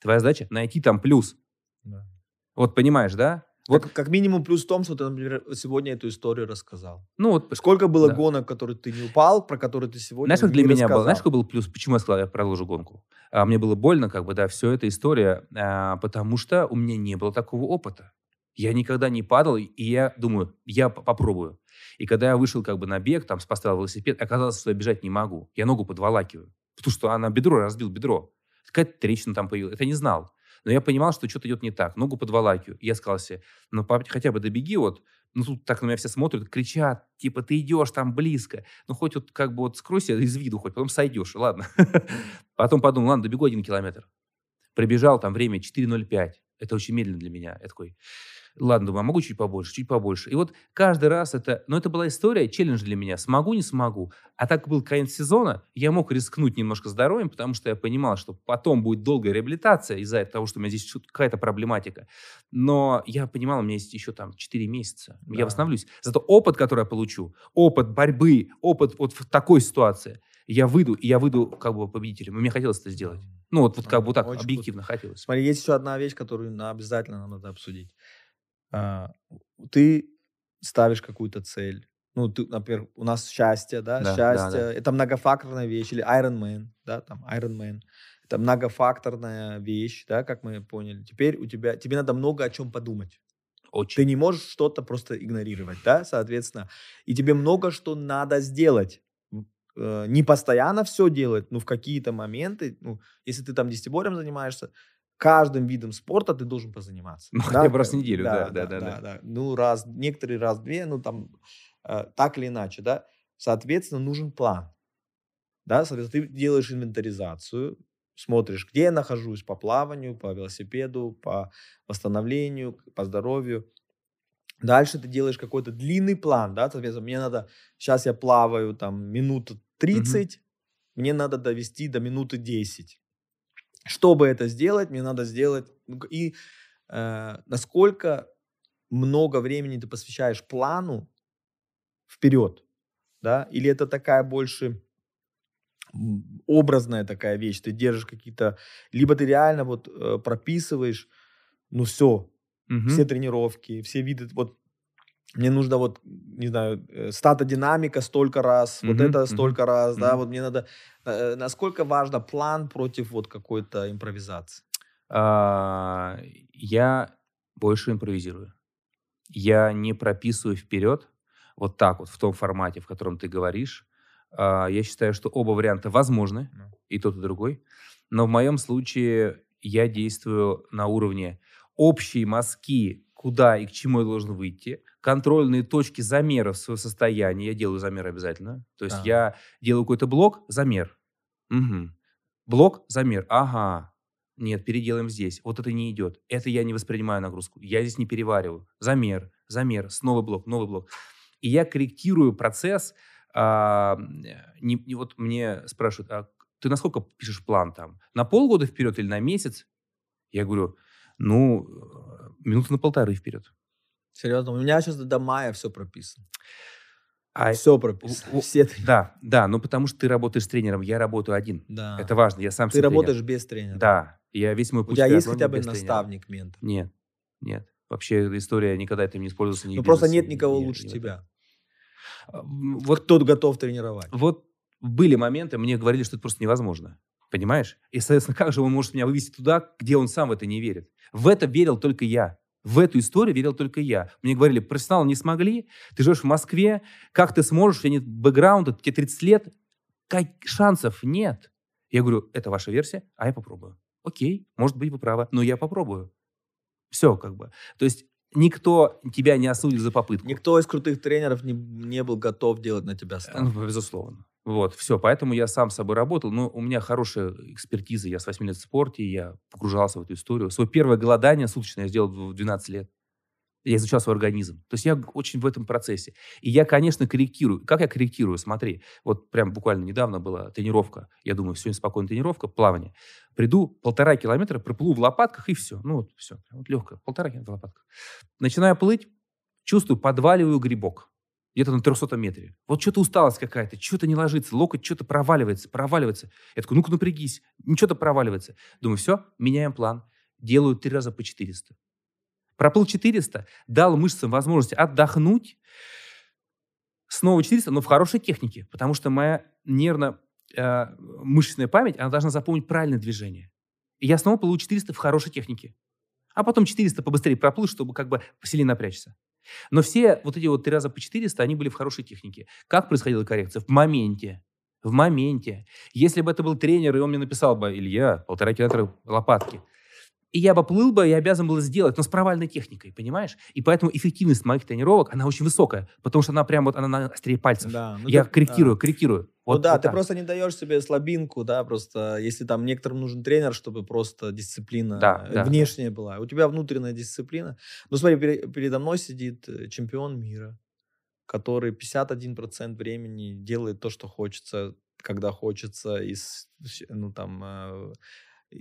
Speaker 3: Твоя задача найти там плюс. Да. Вот понимаешь, да?
Speaker 2: Вот как, как минимум плюс в том, что ты, например, сегодня эту историю рассказал.
Speaker 3: Ну вот
Speaker 2: сколько было да. гонок, которые ты не упал, про которые ты сегодня
Speaker 3: знаешь, как
Speaker 2: для
Speaker 3: меня был, знаешь, какой был плюс? Почему я сказал, я продолжу гонку? А, мне было больно, как бы, да, все эта история, а, потому что у меня не было такого опыта. Я никогда не падал, и я думаю, я попробую. И когда я вышел как бы на бег, там поставил велосипед, оказалось, что я бежать не могу. Я ногу подволакиваю. Потому что она бедро разбил бедро. Какая-то трещина там появилась. Это не знал. Но я понимал, что что-то идет не так. Ногу подволакиваю. Я сказал себе, ну, папа, хотя бы добеги вот. Ну, тут так на меня все смотрят, кричат, типа, ты идешь там близко. Ну, хоть вот как бы вот скройся из виду хоть, потом сойдешь, ладно. Потом подумал, ладно, добегу один километр. Пробежал там время 4.05. Это очень медленно для меня. Я такой, Ладно, думаю, а могу чуть побольше, чуть побольше. И вот каждый раз это... Но это была история, челлендж для меня. Смогу, не смогу. А так был конец сезона, я мог рискнуть немножко здоровьем, потому что я понимал, что потом будет долгая реабилитация из-за того, что у меня здесь какая-то проблематика. Но я понимал, у меня есть еще там 4 месяца. Да. Я восстановлюсь. Зато опыт, который я получу, опыт борьбы, опыт вот в такой ситуации, я выйду, и я выйду как бы победителем. И мне хотелось это сделать. Ну, вот, вот как бы так объективно круто. хотелось.
Speaker 2: Смотри, есть еще одна вещь, которую обязательно нам надо обсудить. А, ты ставишь какую-то цель. Ну, ты, например, у нас счастье, да, да счастье. Да, да. Это многофакторная вещь. Или Iron Man, да, там, Iron Man. Это многофакторная вещь, да, как мы поняли. Теперь у тебя, тебе надо много о чем подумать.
Speaker 3: Очень.
Speaker 2: Ты не можешь что-то просто игнорировать, да, соответственно. И тебе много что надо сделать. Э, не постоянно все делать, но в какие-то моменты, ну, если ты там десятиборем занимаешься, каждым видом спорта ты должен позаниматься.
Speaker 3: Ну, да? хотя бы раз в неделю, да, да, да, да, да, да.
Speaker 2: Ну, раз, некоторые раз две, ну, там, э, так или иначе, да. Соответственно, нужен план. Да, соответственно, ты делаешь инвентаризацию, смотришь, где я нахожусь по плаванию, по велосипеду, по восстановлению, по здоровью. Дальше ты делаешь какой-то длинный план, да, соответственно, мне надо, сейчас я плаваю там минуту 30, угу. мне надо довести до минуты 10. Чтобы это сделать, мне надо сделать... Ну, и э, насколько много времени ты посвящаешь плану вперед, да? Или это такая больше образная такая вещь, ты держишь какие-то... Либо ты реально вот э, прописываешь, ну все, угу. все тренировки, все виды... Вот мне нужно вот, не знаю, э, статодинамика столько раз, mm-hmm. вот это столько mm-hmm. раз, mm-hmm. да, вот мне надо... Э, насколько важно план против вот какой-то импровизации?
Speaker 3: А, я больше импровизирую. Я не прописываю вперед, вот так вот, в том формате, в котором ты говоришь. А, я считаю, что оба варианта возможны, mm. и тот, и другой. Но в моем случае я действую на уровне общей мазки куда и к чему я должен выйти, контрольные точки замеров своего состояния, я делаю замер обязательно, то есть а. я делаю какой-то блок, замер, угу. блок, замер, ага, нет, переделаем здесь, вот это не идет, это я не воспринимаю нагрузку, я здесь не перевариваю, замер, замер, снова блок, новый блок. И я корректирую процесс, а, не, не, вот мне спрашивают, а ты насколько пишешь план там? На полгода вперед или на месяц? Я говорю, ну, минуты на полторы вперед.
Speaker 2: Серьезно? У меня сейчас до мая все прописано. А все прописано. Все
Speaker 3: да, да, ну потому что ты работаешь с тренером, я работаю один. Да. Это важно, я сам
Speaker 2: Ты работаешь тренер. без тренера.
Speaker 3: Да, я весь мой
Speaker 2: путь У тебя есть хотя бы наставник, тренера. ментор?
Speaker 3: Нет, нет. Вообще история никогда этим не использовался.
Speaker 2: Ну просто нет никого нет, лучше нет. тебя. А, вот кто готов тренировать.
Speaker 3: Вот были моменты, мне говорили, что это просто невозможно. Понимаешь? И, соответственно, как же он может меня вывести туда, где он сам в это не верит? В это верил только я. В эту историю верил только я. Мне говорили, профессионалы не смогли, ты живешь в Москве, как ты сможешь, у тебя нет бэкграунда, тебе 30 лет, как шансов нет. Я говорю, это ваша версия, а я попробую. Окей, может быть, вы правы, но я попробую. Все как бы. То есть никто тебя не осудит за попытку.
Speaker 2: Никто из крутых тренеров не, не был готов делать на тебя ставку.
Speaker 3: Ну, безусловно. Вот, все, поэтому я сам с собой работал. Но у меня хорошая экспертиза, я с 8 лет в спорте, я погружался в эту историю. Свое первое голодание суточное я сделал в 12 лет. Я изучал свой организм. То есть я очень в этом процессе. И я, конечно, корректирую. Как я корректирую? Смотри, вот прям буквально недавно была тренировка. Я думаю, сегодня спокойная тренировка, плавание. Приду, полтора километра, проплыву в лопатках, и все. Ну вот все, вот легкое, полтора километра в лопатках. Начинаю плыть, чувствую, подваливаю грибок где-то на 300 метре. Вот что-то усталость какая-то, что-то не ложится, локоть что-то проваливается, проваливается. Я такой, ну-ка напрягись, ничего-то проваливается. Думаю, все, меняем план. Делаю три раза по 400. Проплыл 400, дал мышцам возможность отдохнуть. Снова 400, но в хорошей технике, потому что моя нервно-мышечная э, память, она должна запомнить правильное движение. И я снова получу 400 в хорошей технике. А потом 400 побыстрее проплыл, чтобы как бы посильнее напрячься. Но все вот эти вот три раза по 400, они были в хорошей технике. Как происходила коррекция? В моменте. В моменте. Если бы это был тренер, и он мне написал бы, Илья, полтора километра лопатки, и я бы плыл бы, я обязан был сделать, но с провальной техникой, понимаешь? И поэтому эффективность моих тренировок, она очень высокая, потому что она прям вот, она на острее пальцев. Да, ну я ты, корректирую, да. корректирую.
Speaker 2: Вот, ну да, вот ты так. просто не даешь себе слабинку, да, просто если там некоторым нужен тренер, чтобы просто дисциплина да, да, внешняя была. У тебя внутренняя дисциплина. Ну смотри, передо мной сидит э, чемпион мира, который 51% времени делает то, что хочется, когда хочется, из, ну там э,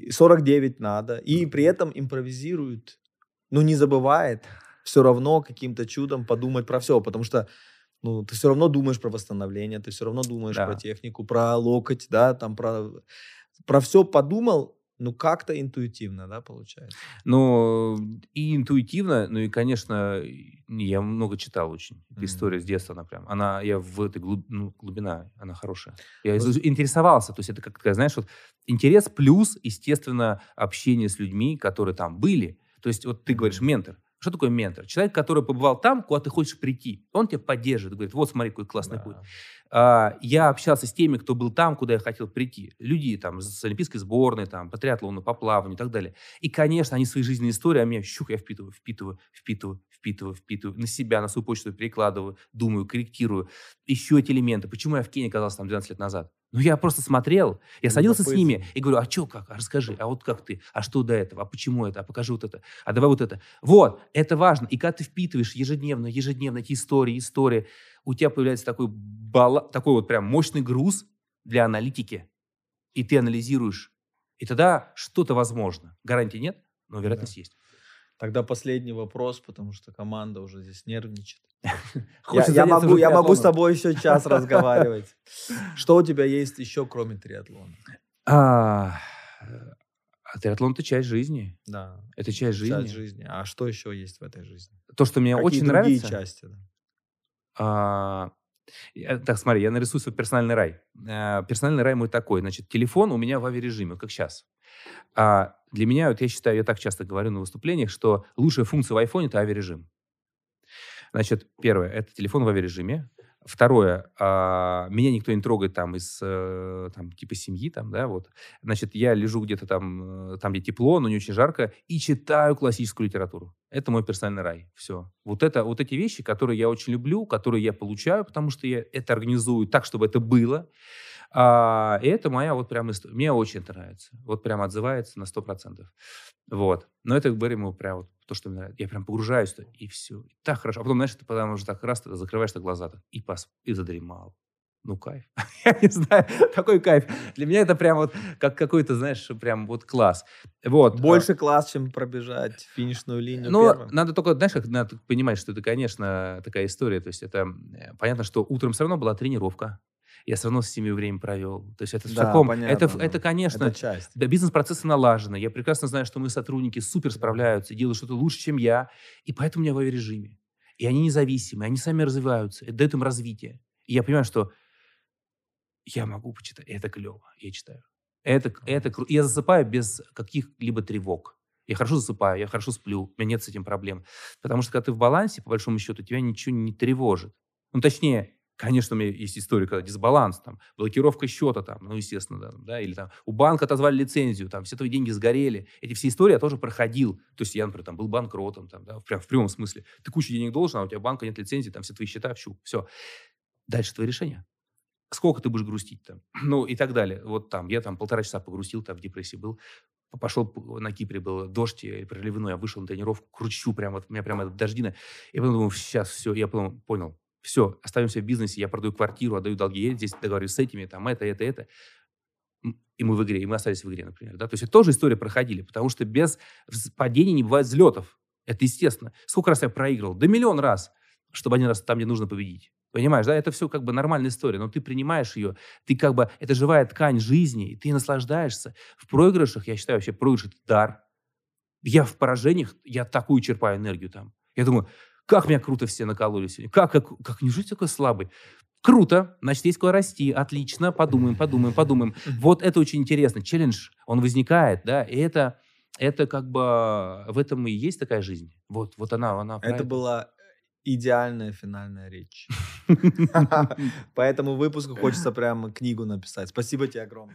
Speaker 2: 49 надо, и при этом импровизирует, ну, не забывает все равно каким-то чудом подумать про все, потому что ну, ты все равно думаешь про восстановление, ты все равно думаешь да. про технику, про локоть, да, там про, про все подумал, ну, как-то интуитивно, да, получается?
Speaker 3: Ну, и интуитивно, ну и, конечно, я много читал очень. Mm-hmm. История с детства, она прям, она, я в этой глуб, ну, глубина, она хорошая. Я вот. интересовался, то есть это как, знаешь, вот интерес плюс, естественно, общение с людьми, которые там были. То есть вот ты говоришь ментор. Что такое ментор? Человек, который побывал там, куда ты хочешь прийти. Он тебя поддержит, говорит, вот смотри, какой классный да. путь. А, я общался с теми, кто был там, куда я хотел прийти. Люди там с олимпийской сборной, там, по триатлону, по плаванию и так далее. И, конечно, они свои жизненные истории, а меня щух, я впитываю, впитываю, впитываю, впитываю, впитываю, на себя, на свою почту перекладываю, думаю, корректирую, ищу эти элементы. Почему я в Кении оказался там 12 лет назад? Ну, я просто смотрел, я садился с ними и говорю, а что как, а расскажи, а вот как ты, а что до этого, а почему это, а покажи вот это, а давай вот это. Вот, это важно. И когда ты впитываешь ежедневно, ежедневно эти истории, истории, у тебя появляется такой, бала, такой вот прям мощный груз для аналитики, и ты анализируешь. И тогда что-то возможно. Гарантии нет, но вероятность да. есть.
Speaker 2: Тогда последний вопрос, потому что команда уже здесь нервничает. Я, я, могу, я могу с тобой еще час разговаривать. Что у тебя есть еще, кроме триатлона?
Speaker 3: А, а триатлон это часть жизни.
Speaker 2: Да.
Speaker 3: Это часть жизни.
Speaker 2: Часть жизни. А что еще есть в этой жизни?
Speaker 3: То, что мне Какие очень нравится.
Speaker 2: части? Да?
Speaker 3: А, так, смотри, я нарисую свой персональный рай. А, персональный рай мой такой. Значит, телефон у меня в авиарежиме, как сейчас. А для меня, вот я считаю, я так часто говорю на выступлениях, что лучшая функция в iPhone – это авиарежим. Значит, первое – это телефон в авиарежиме. Второе, а, меня никто не трогает там из э, там, типа семьи, там, да, вот. Значит, я лежу где-то там, э, там, где тепло, но не очень жарко, и читаю классическую литературу. это мой персональный рай. Все. Вот, это, вот эти вещи, которые я очень люблю, которые я получаю, потому что я это организую так, чтобы это было. А, и это моя вот прям история. Мне очень это нравится. Вот прям отзывается на 100%. Вот. Но это, говорим, мы прям вот то, что мне нравится. Я прям погружаюсь, то, и все. И так хорошо. А потом, знаешь, ты потом уже так раз, ты закрываешь так глаза так, и, пас, и задремал. Ну, кайф. Я не знаю, такой кайф. Для меня это прям вот как какой-то, знаешь, прям вот класс. Вот.
Speaker 2: Больше а... класс, чем пробежать финишную линию
Speaker 3: Ну, первым. надо только, знаешь, как надо понимать, что это, конечно, такая история. То есть это понятно, что утром все равно была тренировка я все равно с семьей время провел. То есть это да, в таком... Понятно, это, это, конечно... Это часть. Да, бизнес-процессы налажены. Я прекрасно знаю, что мои сотрудники супер справляются, делают что-то лучше, чем я. И поэтому меня в режиме. И они независимы, они сами развиваются. Это дает им развитие. И я понимаю, что я могу почитать. Это клево. Я читаю. Это, это круто. Я засыпаю без каких-либо тревог. Я хорошо засыпаю, я хорошо сплю, у меня нет с этим проблем. Потому что когда ты в балансе, по большому счету, тебя ничего не тревожит. Ну, точнее, Конечно, у меня есть история, когда дисбаланс, там, блокировка счета, там, ну, естественно, да, или там у банка отозвали лицензию, там, все твои деньги сгорели. Эти все истории я тоже проходил. То есть я, например, там, был банкротом, там, да, прям в прямом смысле. Ты кучу денег должен, а у тебя банка нет лицензии, там все твои счета, всю, все. Дальше твои решения. Сколько ты будешь грустить там? Ну, и так далее. Вот там, я там полтора часа погрустил, там в депрессии был. Пошел на Кипре, был дождь проливной, я вышел на тренировку, кручу прям, вот у меня прям дождина. И потом думаю, сейчас все, я потом понял, все, оставимся в бизнесе, я продаю квартиру, отдаю долги, я здесь договорюсь с этими, там, это, это, это. И мы в игре, и мы остались в игре, например. Да? То есть это тоже история проходили, потому что без падений не бывает взлетов. Это естественно. Сколько раз я проигрывал? Да миллион раз, чтобы один раз там, где нужно победить. Понимаешь, да, это все как бы нормальная история, но ты принимаешь ее, ты как бы, это живая ткань жизни, и ты наслаждаешься. В проигрышах, я считаю, вообще проигрыш – это дар. Я в поражениях, я такую черпаю энергию там. Я думаю, как меня круто все накололи сегодня. Как, как, как неужели такой слабый? Круто, значит, есть куда расти, отлично, подумаем, подумаем, подумаем. Вот это очень интересно. Челлендж, он возникает, да, и это, это как бы, в этом и есть такая жизнь. Вот, вот она, она.
Speaker 2: Это была идеальная финальная речь. По этому выпуску хочется прямо книгу написать. Спасибо тебе огромное.